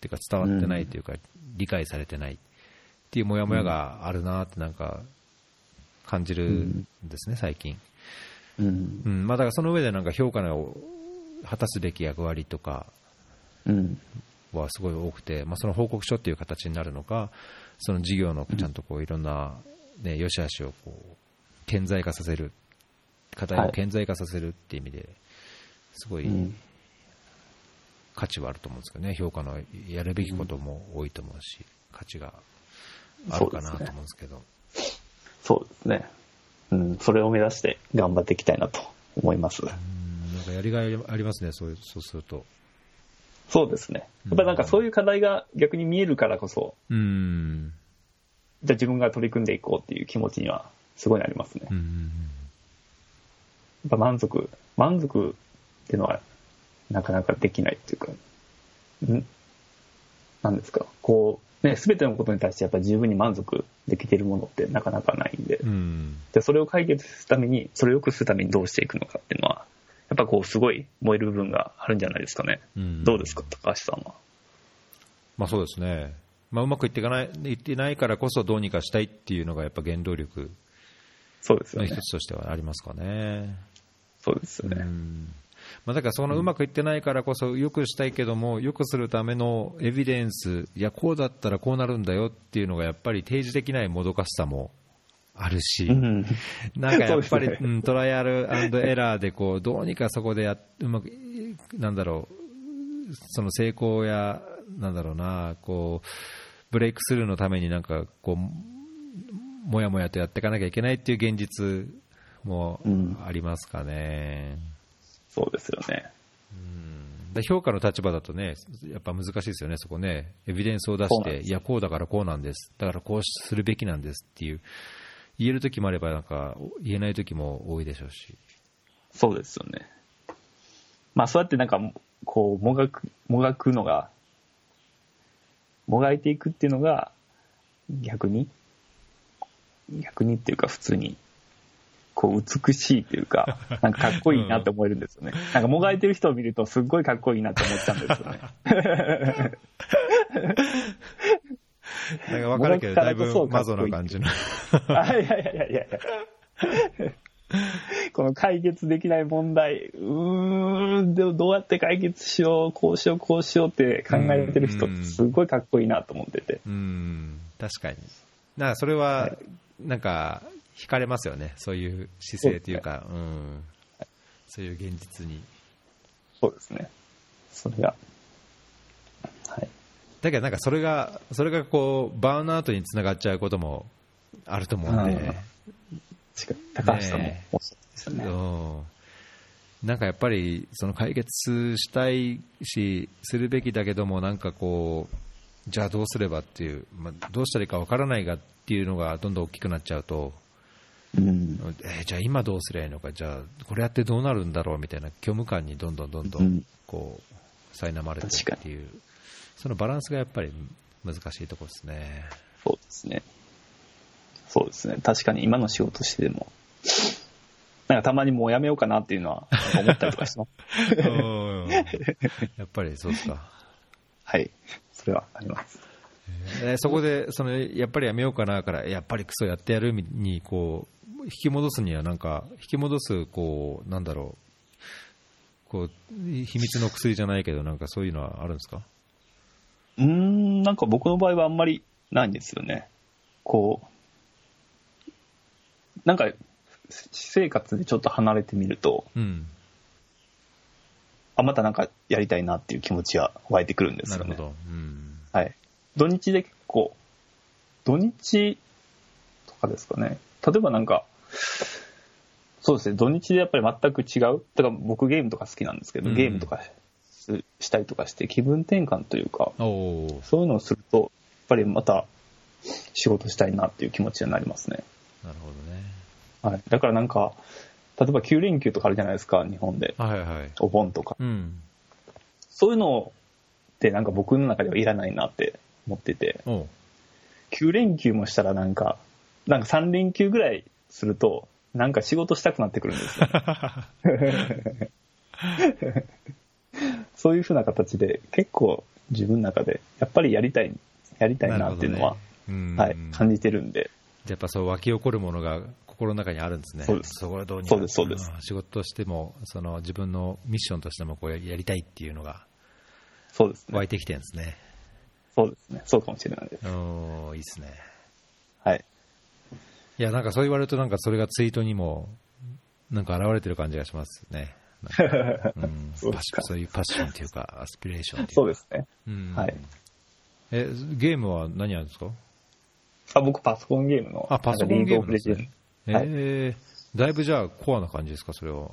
ていうか伝わってないっていうか、理解されてないっていうモヤモヤがあるなってなんか感じるんですね、最近。うん。うん、まあだからその上でなんか評価の果たすべき役割とかうん。はすごい多くて、まあ、その報告書っていう形になるのか、その事業のちゃんとこういろんな、ね、良し悪しをこう顕在化させる、課題を顕在化させるっていう意味で、すごいうん。価値はあると思うんですけどね、評価のやるべきことも多いと思うし、価値があるかなと思うんですけど、そうですね。うん。それを目指して頑張っていきたいなと思います。うんなんかやりがいありますね、そうそうすると。そうですね。やっぱりなんかそういう課題が逆に見えるからこそ、うん、じゃあ自分が取り組んでいこうっていう気持ちにはすごいなりますね。やっうん、ぱ満足、満足っていうのはなかなかできないっていうか、ん？なんですか、こう、ね、すべてのことに対してやっぱり十分に満足できているものってなかなかないんで、うん、じゃあそれを解決するために、それを良くするためにどうしていくのかっていうのは、やっぱこうすごい燃える部分があるんじゃないですかね。うんどうですか、高橋さんは？まあそうですね、まあ、うまくいっていかないいってないからこそどうにかしたいっていうのがやっぱ原動力そうですよねの一。つとしてはありますかね。そうですようね。んまあ、だからそのうまくいってないからこそ、よくしたいけども、よくするためのエビデンス、いや、こうだったらこうなるんだよっていうのが、やっぱり提示できないもどかしさもあるし、うん。なんかやっぱり、そうんトライアルエラーでこう、どうにかそこでやうまく、なんだろう、その成功や、なんだろうな、こう、ブレイクスルーのためになんかこう、もやもやとやっていかなきゃいけないっていう現実もうんありますかね。そうですよね。で評価の立場だとね、やっぱ難しいですよね、そこね、エビデンスを出して、いや、こうだからこうなんです、だからこうするべきなんですっていう、言えるときもあれば、なんか言えないときも多いでしょうし、そうですよね。まあそうやってなんか、こう、もがく、もがくのが、もがいていくっていうのが、逆に、逆にっていうか普通に、こう美しいっていうか、なんかかっこいいなって思えるんですよね。なんかもがいてる人を見るとすっごいかっこいいなって思っちゃうんですよね。なんか分かるけど、だいぶマゾな感じの、あいやいやいやいや。この解決できない問題、うーん、でもどうやって解決しよう、こうしよう、こうしようって考えてる人ってすごいかっこいいなと思ってて。うん、確かに、なそれは、なんか、惹かれますよね、そういう姿勢というか、うん、そういう現実に。そうですね。それが。はい。だけどなんかそれが、それがこう、バーンアウトにつながっちゃうこともあると思うんで、確かに高橋さんもねおっしゃってましたね。うんなんかやっぱりその解決したいし、するべきだけども、なんかこう、じゃあどうすればっていう、まあ、どうしたらいいかわからないがっていうのがどんどん大きくなっちゃうと、うん。えーじゃあ今どうすればいいのか、じゃあこれやってどうなるんだろう？みたいな虚無感にどんどんどんどうんんこう苛まれてっていう、そのバランスがやっぱり難しいところですね。そうですね。そうですね。確かに今の仕事してでも、なんかたまにもうやめようかなっていうのは思ったりとかしてます。うんやっぱりそうですか。はい。それはあります。えーそこでそのやっぱりやめようかなからやっぱりクソやってやるにこう引き戻すにはなんか引き戻すこうなんだろうこう秘密の薬じゃないけどなんかそういうのはあるんですか？うーん、なんか僕の場合はあんまりないんですよね。こう、なんか、私生活でちょっと離れてみると、うんあ、またなんかやりたいなっていう気持ちは湧いてくるんですよね。なるほど、うん、はい。土日で結構、土日とかですかね。例えばなんか、そうですね、土日でやっぱり全く違う。だから僕ゲームとか好きなんですけど、うんゲームとかししたりとかして気分転換というか、そういうのをすると、やっぱりまた仕事したいなっていう気持ちになりますね。なるほどねはい。だからなんか、例えば9連休とかあるじゃないですか、日本で。はいはいお盆とか。うんそういうのってなんか僕の中ではいらないなって思ってて、おう9連休もしたらなんか、なんか3連休ぐらいすると、なんか仕事したくなってくるんですよ。そういう風な形で結構自分の中で、やっぱりやりたい、やりたいなっていうのは、うんはい、感じてるんで、やっぱそう湧き起こるものが心の中にあるんですね。そうですそこはどうにかそうですそうですん仕事としても、その自分のミッションとしてもこうややりたいっていうのがそうですね。湧いてきてるんですね。そうですね。そうかもしれないです。おーいいですね。はい。いや、なんかそう言われると、なんかそれがツイートにも、なんか現れてる感じがしますね。うん、そうそういうパッションというか、アスピレーションというか。そうですね。うんはい。え、ゲームは何やるんですか？あ、僕パソコンゲームの、あ、パソコンゲームですねえー、だいぶじゃあコアな感じですか、それは？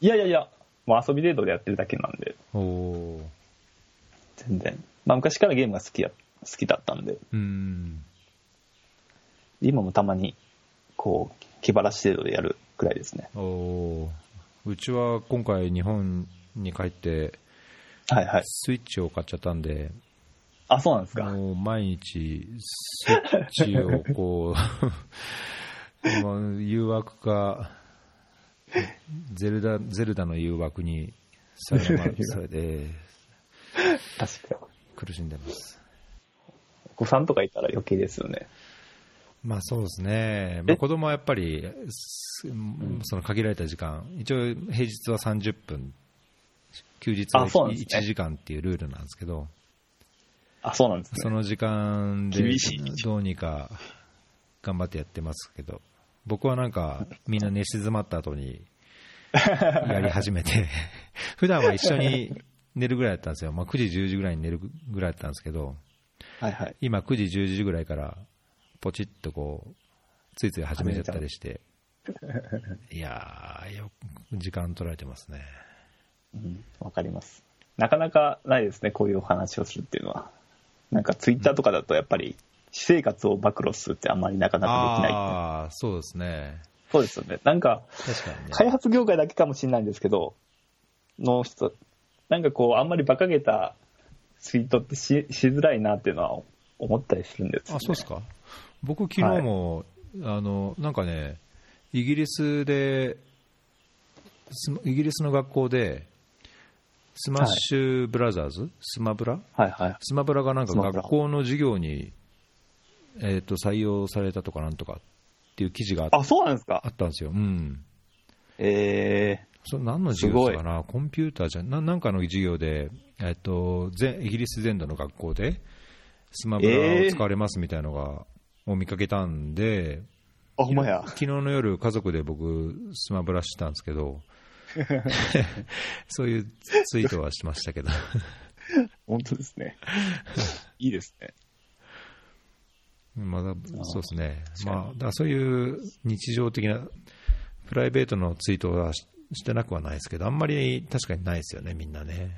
いやいやいや、もう遊び程度でやってるだけなんで、おー。全然。まあ昔からゲームが好きや、好きだったんで、うん。今もたまに、こう、気晴らし程度でやるくらいですね。おーうちは今回日本に帰って、はいはい。スイッチを買っちゃったんで、あ、そうなんですか。もう毎日、スイッチをこう、もう誘惑か、ゼルダ、ゼルダの誘惑にされまされて、確かに。苦しんでます。お子さんとかいたら余計ですよね。まあそうですね、まあ、え子供はやっぱり、すその限られた時間、一応平日は30分、休日はあそうなんですね。1時間っていうルールなんですけど、あ、そうなんですね。その時間でどうにか頑張ってやってますけど、僕はなんかみんな寝静まった後にやり始めて、普段は一緒に寝るぐらいだったんですよ、まあ、9時、10時ぐらいに寝るぐらいだったんですけど、はいはい。今9時、10時ぐらいからポチッとこう、ついつい始めちゃったりして、いやー、よ時間取られてますね。うん、わかります。なかなかないですね、こういうお話をするっていうのは。なんかツイッターとかだとやっぱり、私生活を暴露するってあんまりなかなかできない。ああ、そうですね。そうですよね。なんか、確かにね。開発業界だけかもしれないんですけど、の人、なんかこう、あんまり馬鹿げたツイートってししづらいなっていうのは思ったりするんですよ、ね。あ、そうですか。僕、昨日も、あの、なんかね、イギリスで、スイギリスの学校で、スマッシュブラザーズ、スマブラ？はいはい。スマブラがなんか学校の授業に、えー、と採用されたとかなんとかっていう記事がああ、そうなんですかあ。ったんですよ。うん。えそれ何の授業かな、コンピューターじゃななんかの授業で、えっと、全イギリス全土の学校で、スマブラを使われますみたいなのが、を見かけたんで、ー、あ、ほんまや。昨日の夜、家族で僕、スマブラしてたんですけど、そういうツイートはしましたけど、本当ですね。いいですね。まだそうですね、まあ、だそういう日常的な、プライベートのツイートはししてなくはないですけど、あんまり確かにないですよね、みんなね。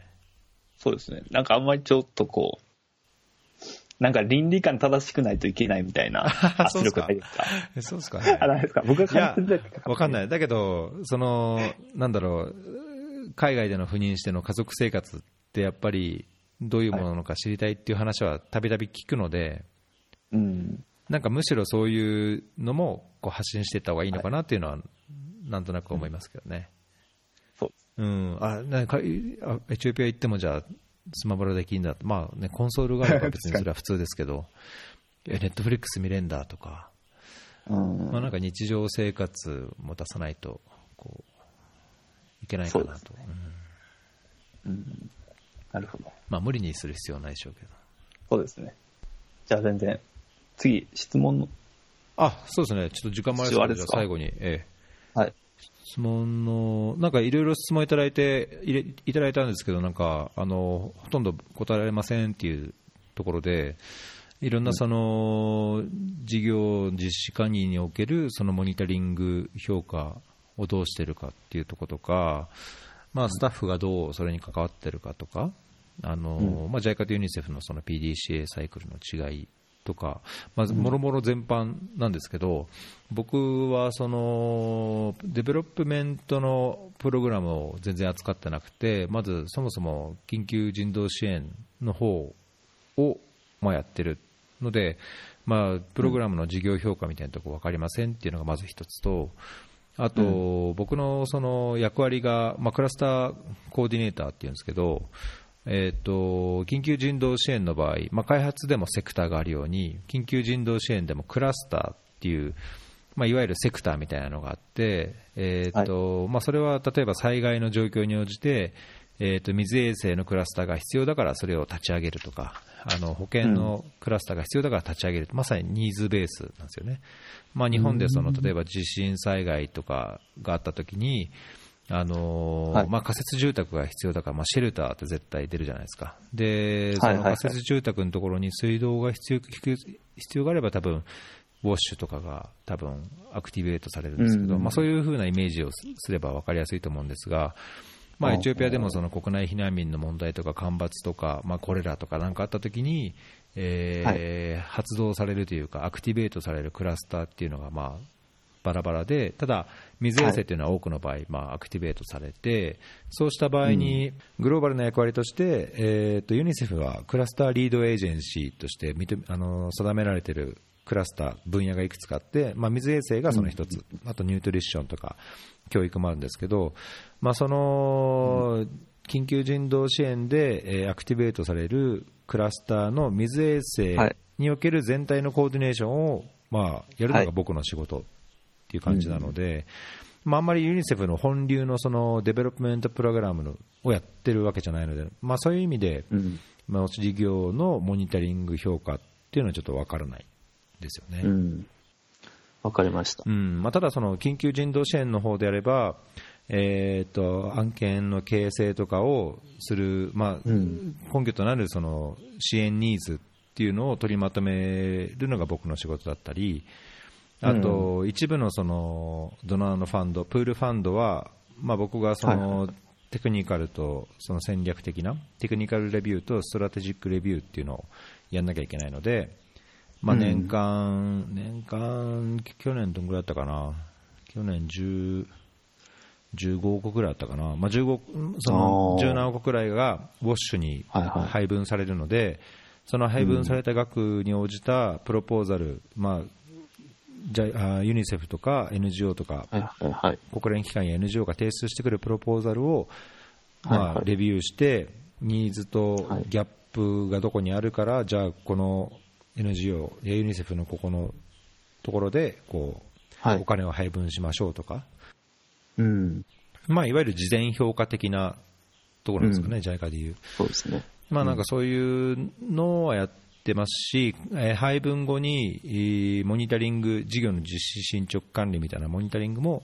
そうですね。なんかあんまりちょっとこう、なんか倫理観正しくないといけないみたいな 圧力ないですか？えそうですかね。あ、ないですか？僕感じてわかんない。だけど、その、なんだろう、海外での赴任しての家族生活ってやっぱりどういうものなのか知りたいっていう話はたびたび聞くので、うん。なんかむしろそういうのもこう発信していった方がいいのかなっていうのは、なんとなく思いますけどね。そう。うん。あ、なんか、エチオピア行ってもじゃあ、スマブラできんだまあね、コンソールがあれば 別にそれは普通ですけど、えネットフリックス見れんだとか、うん。まあ、なんか日常生活も出さないとこういけないかなと、うん。うん。なるほど。まあ、無理にする必要はないでしょうけど。そうですね。じゃあ全然、次、質問の、あそうですね。ちょっと時間もあり一応あれですか？ますので最後に、ええ。はい。質問のなんかいろいろ質問いただいていれいただいたんですけどなんかあのほとんど答えられませんっていうところでいろんなその事業実施管理におけるそのモニタリング評価をどうしてるかっていうところとか、まあ、スタッフがどうそれに関わってるかとか、あのまあ、JICA とユニセフのその PDCA サイクルの違いとか、まずもろもろ全般なんですけど、僕はその development のプログラムを全然扱ってなくて、まずそもそも緊急人道支援の方をまあやってるので、まあ、プログラムの事業評価みたいなところ分かりませんっていうのがまず一つと、あと、僕のその役割が、まあ、クラスターコーディネーターっていうんですけど、えーと、緊急人道支援の場合、まあ、開発でもセクターがあるように緊急人道支援でもクラスターっていう、まあ、いわゆるセクターみたいなのがあって、えーと、はい、まあ、それは例えば災害の状況に応じて、えーと、水衛生のクラスターが必要だからそれを立ち上げるとかあの保険のクラスターが必要だから立ち上げる、うん、まさにニーズベースなんですよね、まあ、日本でその例えば地震災害とかがあったときに、あのーはい、まあ、仮設住宅が必要だから、まあ、シェルターって絶対出るじゃないですか、でその仮設住宅のところに水道が必要必要があれば、多分ウォッシュとかが多分アクティベートされるんですけど、まあ、そういうふうなイメージをすれば分かりやすいと思うんですが、まあ、エチオピアでもその国内避難民の問題とか干ばつとか、まあ、コレラとかなんかあったときに、えー、はい、発動されるというか、アクティベートされるクラスターっていうのが、まあ、バラバラで、ただ、水衛星というのは多くの場合、はい、まあ、アクティベートされて、そうした場合に、グローバルな役割として、えーと、ユニセフはクラスターリードエージェンシーとしてあの定められているクラスター、分野がいくつかあって、まあ、水衛星がその一つ、あとニュートリッションとか、教育もあるんですけど、まあ、その、緊急人道支援で、えー、アクティベートされるクラスターの水衛星における全体のコーディネーションを、まあ、やるのが僕の仕事っていう感じなので、まあ、あんまりユニセフの本流のそのデベロップメントプログラムのをやってるわけじゃないので、まあ、そういう意味で、まあ、事業のモニタリング評価っていうのはちょっと分からないですよね。うんわかりました。うんまあ、ただ、その緊急人道支援の方であれば、えーと、案件の形成とかをする、まあ、うん、根拠となるその支援ニーズっていうのを取りまとめるのが僕の仕事だったり、あと、うん、一部のそのドナーのファンド、プールファンドは、まあ、僕がその、テクニカルとその戦略的なテクニカルレビューとストラテジックレビューっていうのをやんなきゃいけないので、まあ、年間、うん、年間、去年どんぐらいだったかな、去年10、15億ぐらいだったかな、まあ、15その1何億くらいがウォッシュに配分されるので、その配分された額に応じたプロポーザル、まあ、じゃあユニセフとか NGO とか、はいはい、国連機関や NGO が提出してくるプロポーザルを、まあ、レビューして、ニーズとギャップがどこにあるから、じゃあこの NGO やユニセフのここのところでこう、はい、お金を配分しましょうとか、うん。まあ、いわゆる事前評価的なところですかね、うん、JICA でいう。そうですね。まあ、なんかそういうのはやってますし、えー、配分後にモニタリング、事業の実施進捗管理みたいなモニタリングも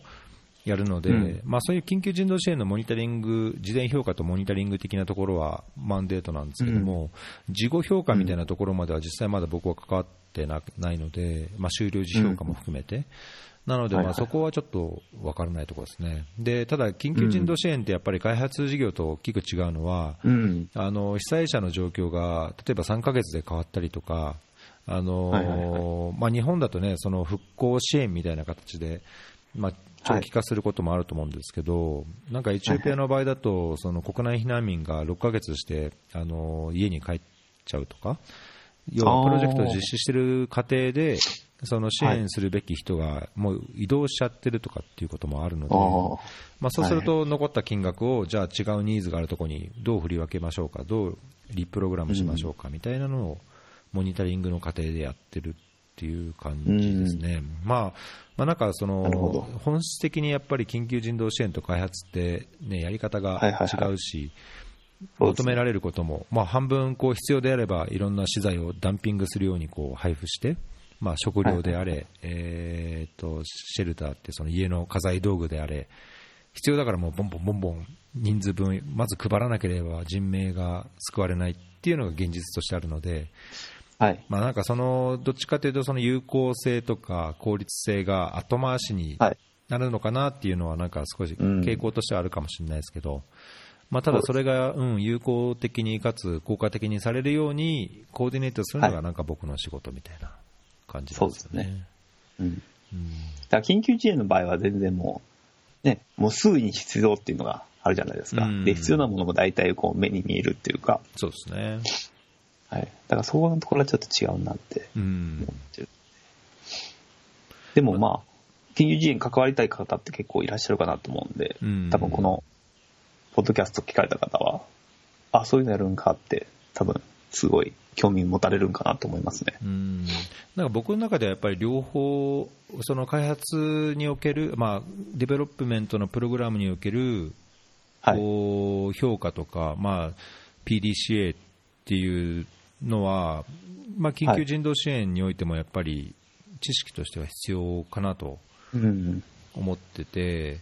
やるので、うん、まあ、そういう緊急人道支援のモニタリング、事前評価とモニタリング的なところはマンデートなんですけども、うん、事後評価みたいなところまでは実際まだ僕は関わってなないので、まあ、終了時評価も含めて。うんなので、まあそこはちょっと分からないところですね、でただ、緊急人道支援ってやっぱり開発事業と大きく違うのは、うん、あの被災者の状況が例えば3ヶ月で変わったりとか、あのまあ、日本だとねその復興支援みたいな形で、まあ、長期化することもあると思うんですけど、はい、なんかエチオピアの場合だと、その国内避難民が6ヶ月して、あの家に帰っちゃうとか、要はプロジェクトを実施している過程で、その支援するべき人がもう移動しちゃってるとかっていうこともあるので、まあ、そうすると残った金額を、じゃあ違うニーズがあるところにどう振り分けましょうか、どうリプログラムしましょうかみたいなのをモニタリングの過程でやってるっていう感じですね。まあまあ、なんかその本質的にやっぱり緊急人道支援と開発って、ね、やり方が違うし、求められることも、まあ、半分こう必要であればいろんな資材をダンピングするようにこう配布して、まあ、食料であれ、えー、とシェルターってその家の家財道具であれ必要だからもうボンボンボンボン人数分まず配らなければ人命が救われないっていうのが現実としてあるので、はい。まあ、なんかそのどっちかというとその有効性とか効率性が後回しになるのかなっていうのはなんか少し傾向としてはあるかもしれないですけど、まあ、ただそれが、うん、有効的にかつ効果的にされるようにコーディネートするのがなんか僕の仕事みたいな感じですね。そうですね。うん。うん、だから緊急支援の場合は全然もう、ね、もうすぐに必要っていうのがあるじゃないですか。うん、で、必要なものも大体こう目に見えるっていうか。そうですね。はい。だからそこのところはちょっと違うなって思ってる。うん、でもまあ、緊急支援関わりたい方って結構いらっしゃるかなと思うんで、多分この、ポッドキャスト聞かれた方は、あ、そういうのやるんかって、多分、すごい興味持たれるんかなと思いますね。うんなんか僕の中ではやっぱり両方、その開発における、まあ、 development のプログラムにおけるはい。こう評価とか、まあ、PDCA っていうのは、まあ、緊急人道支援においてもやっぱり知識としては必要かなとうん。思ってて、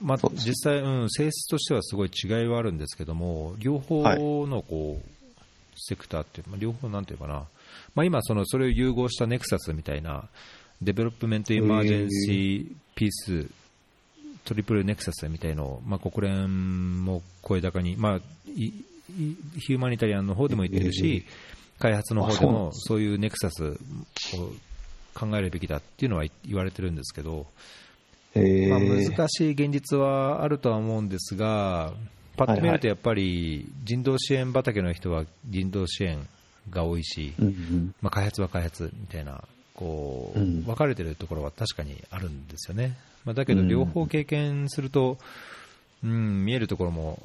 まあ実際、うん、性質としてはすごい違いはあるんですけども、両方のこう、セクターっていう、まあ、両方なんていうかな、まあ、今その、それを融合した nexus みたいな、 development emergency peaceトリプル・ネクサスみたいのを、まあ、国連も声高に、まあ、ヒューマニタリアンの方でも言ってるし、開発の方でもそう。いうネクサスを考えるべきだっていうのは言われてるんですけど、えまあ、ー、難しい現実はあるとは思うんですが、パッと見るとやっぱり人道支援畑の人は人道支援が多いし、うんうん。まあ、開発は開発みたいな、こううん分かれてるところは確かにあるんですよね。まあ、だけど、うん両方経験すると、うん、見えるところも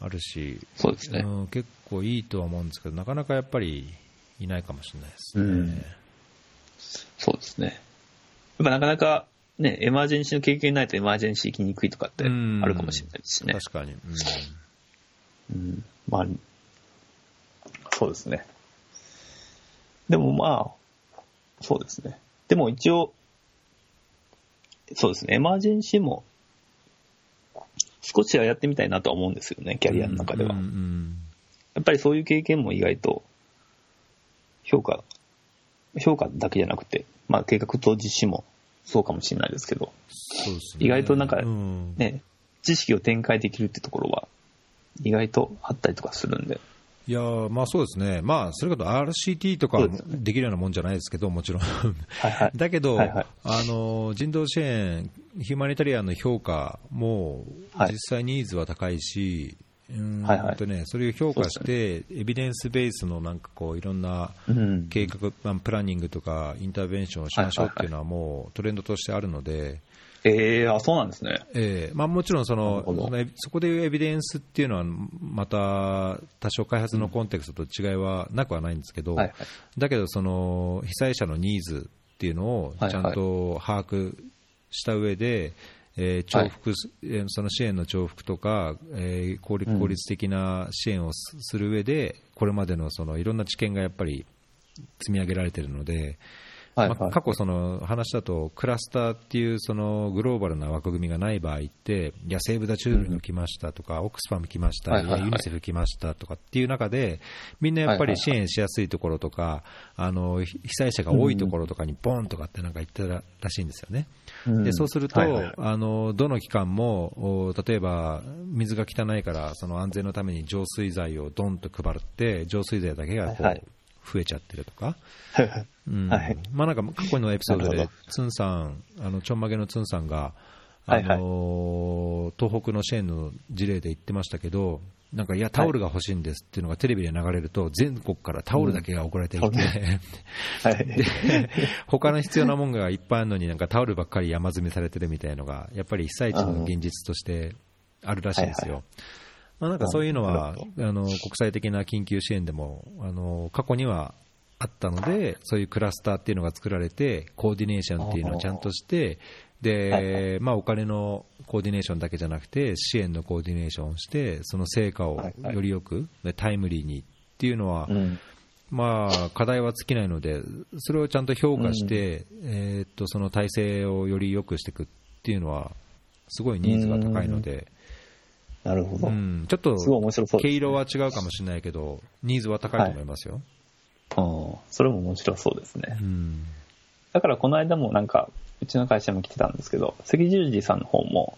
あるし、そうですね。うん、結構いいとは思うんですけど、なかなかやっぱりいないかもしれないですね。うんそうですね。やっぱなかなか、ね、エマージェンシーの経験ないとエマージェンシー行きにくいとかってあるかもしれないですしね。確かに、うんうん。まあ、そうですね。でもまあ、そうですね。でも一応、そうですね、エマージェンシーも、少しはやってみたいなとは思うんですよね、キャリアの中では。うんうんやっぱりそういう経験も意外と、評価、評価だけじゃなくて、まあ計画と実施もそうかもしれないですけど、そうですね。意外となんかうん。ね、知識を展開できるってところは、意外とあったりとかするんで。いやーまあそうですね、まあ、それこそ RCT とかできるようなもんじゃないですけど、もちろん。はいはい。だけど、はいはい。あの人道支援、ヒューマニタリアンの評価もはい。実際ニーズは高いし、うーんはいはいとね、それを評価して、エビデンスベースのなんかこういろんなうん。計画、まあプランニングとかインターベンションをしましょうっていうのはもうトレンドとしてあるので、ええあ、そうなんですね。ええまあ、もちろんそのそこでいうエビデンスっていうのは、また多少開発のコンテクストと違いはなくはないんですけど、はいはい。だけどその被災者のニーズっていうのをはいちゃんと把握した上で、えー重複す、えーその支援の重複とか、えー効率うん。効率的な支援をすする上で、これまでのそのいろんな知見がやっぱり積み上げられているので、はいまあ、過去、その話だと、クラスターっていうそのグローバルな枠組みがない場合って、いや、セーブ・ダ・チュールが来ましたとか、オックスファム来ました、はいはいはい。ユニセフ来ましたとかっていう中で、みんなやっぱり支援しやすいところとか、あの被災者が多いところとかにボンとかってなんか言ってたらしいんですよね。うん。でそうすると、はいはい。あのどの機関もお例えば水が汚いからその安全のために浄水剤をドンと配って浄水剤だけがこう、はいはい増えちゃってるとか、はいはいうん。はい。まあ、なんか過去のエピソードでツンさんあのちょんまげのツンさんが、あはいはい。の東北の支援の事例で言ってましたけどなんかいやタオルが欲しいんですっていうのがテレビで流れると全国からタオルだけが送られてきて、うんはい。で他の必要なものがいっぱいあるのになんかタオルばっかり山積みされてるみたいのがやっぱり被災地の現実としてあるらしいんですはいよ。まあ、なんかそういうのはなあの国際的な緊急支援でもあの過去にはあったのでそういうクラスターっていうのが作られてコーディネーションっていうのをちゃんとしてで、まあ、お金のコーディネーションだけじゃなくて支援のコーディネーションをしてその成果をよりよくでタイムリーにっていうのは、うん。まあ、課題は尽きないので、それをちゃんと評価して、えーっとその体制をより良くしていくっていうのは、すごいニーズが高いので、なるほど。うんちょっとすごい面白そうね。毛色は違うかもしれないけど、ニーズは高いと思いますよ。うん。それも面白そうですね。うんだからこの間もなんか、うちの会社も来てたんですけど、赤十字さんの方も、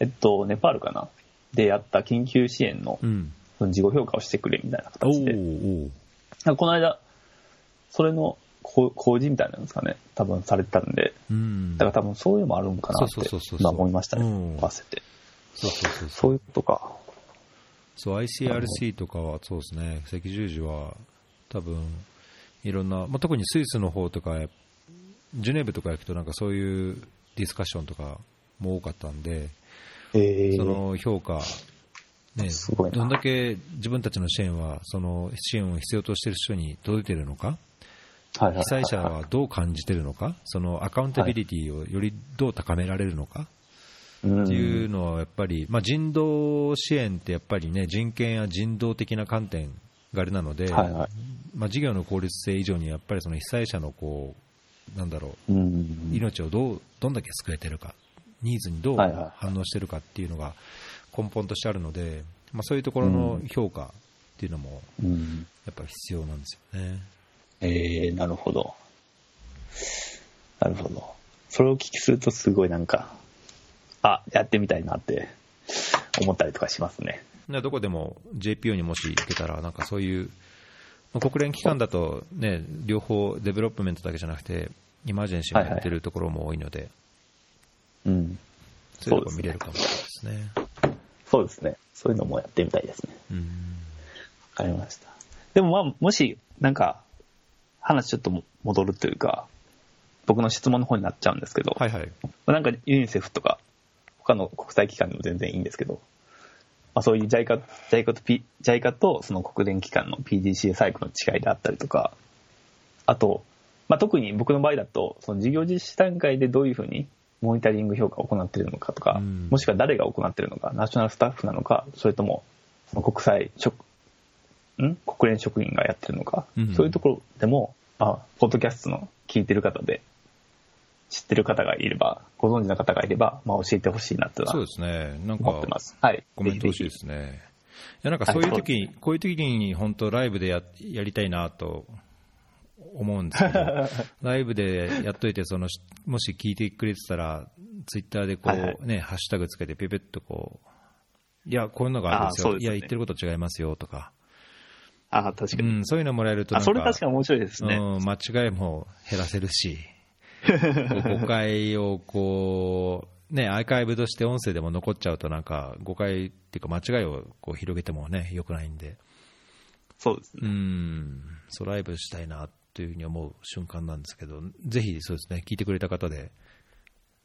えっと、ネパールかな？でやった緊急支援のうんその事後評価をしてくれみたいな形で、おこの間、それの工事みたいなんですかね、多分されてたんで、うんだから多分そういうのもあるんかなってそうそうそうそう今思いましたね、うん合わせて。そうそうそうそう。いうことか。そう ICRC とかはそうですね、赤十字は多分いろんな、まあ、特にスイスの方とか、ジュネーブとか行くと、なんかそういうディスカッションとかも多かったんで、えー、その評価ね、どんだけ自分たちの支援は、その支援を必要としている人に届いているのか、被災者はどう感じているのか、そのアカウンタビリティをよりどう高められるのかうんっていうのは、やっぱり、まあ、人道支援ってやっぱりね、人権や人道的な観点があれなので、はいはいまあ、事業の効率性以上に、やっぱりその被災者のこう、なんだろう、うん命をどうどんだけ救えてるか、ニーズにどう反応してるかっていうのが根本としてあるので、まあ、そういうところの評価っていうのもうんやっぱ必要なんですよね。えー、なるほど。なるほど。それをお聞きするとすごいなんか、あ、やってみたいなって思ったりとかしますね。でどこでも JPO にもし行けたら、なんかそういう、まあ国連機関だと、ね、両方、 development だけじゃなくて、 emergency もやってるところも多いので、うん。そういうとこ見れるかもしれないですね。そうですね。そういうのもやってみたいですね。うんわかりました。でもまあ、もし、なんか、話ちょっとも戻るというか、僕の質問の方になっちゃうんですけど、はいはい。なんかユニセフとか、他の国際機関でも全然いいんですけど、まあ、そういう JICA, JICA, と P JICA とその国連機関の PDCA サイクルの違いであったりとか、あと、まあ、特に僕の場合だと、その事業実施段階でどういうふうにモニタリング評価を行っているのかとか、うん。もしくは誰が行っているのか、ナショナルスタッフなのか、それとも国際職、ん？国連職員がやってるのか、うん。そういうところでも、あ、ポッドキャストの聞いてる方で、知ってる方がいれば、ご存知の方がいれば、まあ、教えてほしいなってはそうですね。なんか思ってます。はい。コメント欲しいでぜすね。いや、なんかそういう時に、こういう時に本当ライブでややりたいなと思うんですけど、ライブでやっといて、その、もし聞いてくれてたら、ツイッターでこう、はいはいね、ハッシュタグつけて、ペペッとこう、いや、こういうのがあるんですよ。すねいや、言ってること違いますよとか、ああ、確かに。うん、そういうのもらえるとそれ確かに面白いですね。うん、間違いも減らせるし、誤解をこう、ね、アーカイブとして音声でも残っちゃうと、なんか誤解っていうか、間違いをこう広げてもね、よくないんで、うそうですね。ん、そうライブしたいなというふうに思う瞬間なんですけど、ぜひそうですね、聞いてくれた方で、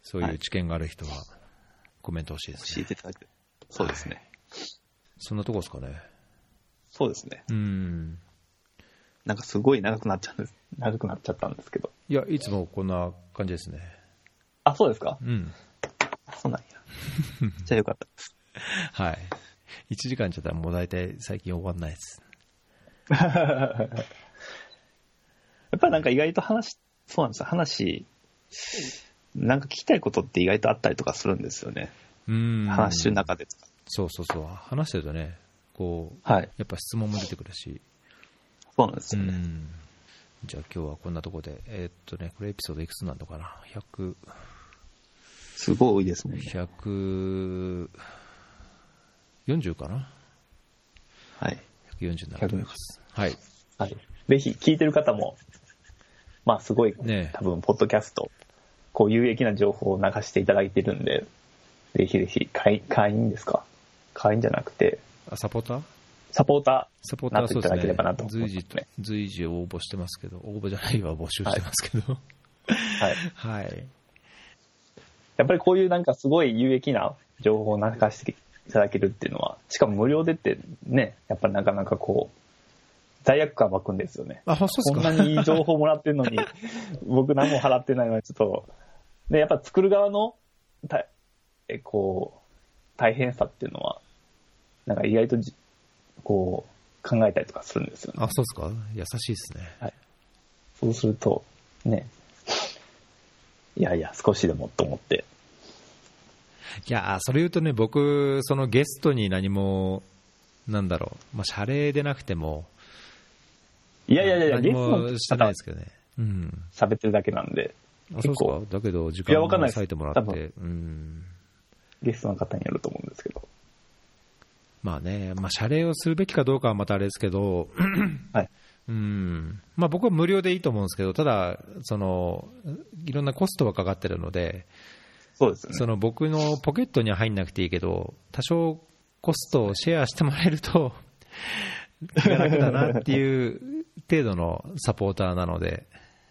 そういう知見がある人は、コメント欲しいですね。教えていただく。そうですね。そんなとこですかね。そうですね。うん。なんかすごい長くなっちゃうんです。長くなっちゃったんですけど。いや、いつもこんな感じですね。あ、そうですか？うん。そうなんや。じゃあよかったです。はい。1時間ちゃったらもう大体最近終わんないです。やっぱりなんか意外と話、そうなんですよ。話、なんか聞きたいことって意外とあったりとかするんですよね。うん。話してる中で。そうそうそう。話してるとね、こう、はい。やっぱ質問も出てくるし。そうなんですよね。うん。じゃあ今日はこんなとこで、えーっとね、これエピソードいくつなのかな ?100、すごい多いですね。140かな？はい。?140 になると思います。はい。はい。ぜひ聞いてる方も、まあすごい、ね多分、ポッドキャスト、こう有益な情報を流していただいてるんで、ぜひぜひ会員ですか？会員じゃなくて、あサポーター？サポータサポーターはそうですねなっていただければなと思います随ね時、随時応募してますけど、応募じゃないわ、募集してますけど。ー。はい。はい。やっぱりこういうなんかすごい有益な情報を流していただけるっていうのは、しかも無料でってね、やっぱりなかなかこう、罪悪感湧くんですよね。あ、そうですかこんなにいい情報もらってるのに、僕何も払ってないのはちょっと、で、やっぱ作る側の、たえ、こう、大変さっていうのは、なんか意外とじ、こう、考えたりとかするんですよね。あ、そうですか？優しいですね。そうすると、ね、いやいや、少しでもと思って、いやー、それ言うとね、僕、そのゲストに何も、なんだろう、まあ、謝礼でなくても、いやいやいや、何ゲストしてない方ですけどね。うん。喋ってるだけなんで、あ、そうか？だけど、時間を割いてもらって、うん。ゲストの方によると思うんですけど。まあね、まあ、謝礼をするべきかどうかはまたあれですけど、はい。うん。まあ、僕は無料でいいと思うんですけど、ただ、その、いろんなコストはかかってるので、そうですよね。その僕のポケットには入んなくていいけど、多少コストをシェアしてもらえると、気が楽だなっていう程度のサポーターなので、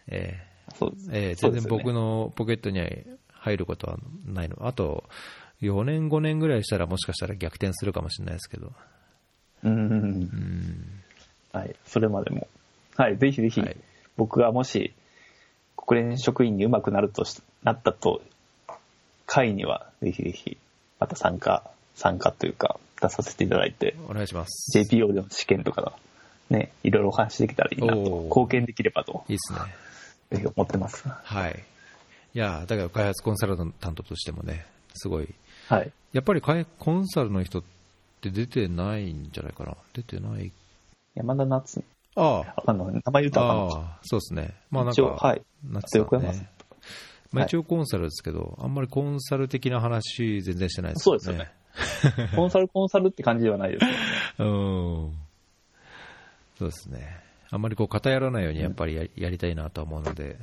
えそうですーえー全然僕のポケットには入ることはないの。あと、4年、5年ぐらいしたらもしかしたら逆転するかもしれないですけど。うんうん。はい。それまでも。はい。ぜひぜひはい、僕がもし、国連職員にうまくなるとし、なったと、会には、ぜひぜひ、また参加、参加というか、出させていただいて、お願いします。JPO での試験とか、ね、いろいろお話できたらいいなと、貢献できればと、いいっすね。ぜひ思ってます。はい。いや、だから開発コンサルタントとしてもね、すごい。はい。やっぱり開コンサルの人って出てないんじゃないかな？出てない。山田夏、ああ。あの、名前言うとあそうですね。まあなんか、はい。なってた横山さんね。まあはい一応コンサルですけど、あんまりコンサル的な話全然してないですそうですよね。コンサルコンサルって感じではないですよね。うん。そうですね。あんまりこう偏らないようにやっぱりやりやりたいなとは思うので、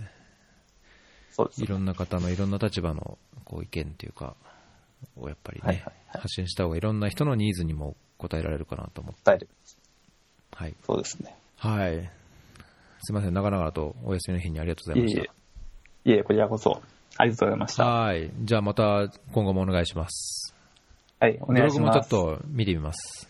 そうですい。ろんな方のいろんな立場のこう意見っていうか、をやっぱりね、はいはいはい発信した方がいろんな人のニーズにも応えられるかなと思って。伝える。はい。そうですね。はい。すいません、長々とお休みの日にありがとうございましいえいえ。いえこちらこそ、ありがとうございました。た。はい。じゃあまた今後もお願いします。はい、お願いしブログもます。ちょっと見てみます。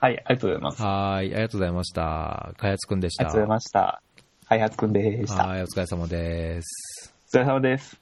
はい、ありがとうございます。あはい。ありがとうございました。開発くんでした。りがとうございました。開発くんでした。はい。お疲れ様です。お疲れ様です。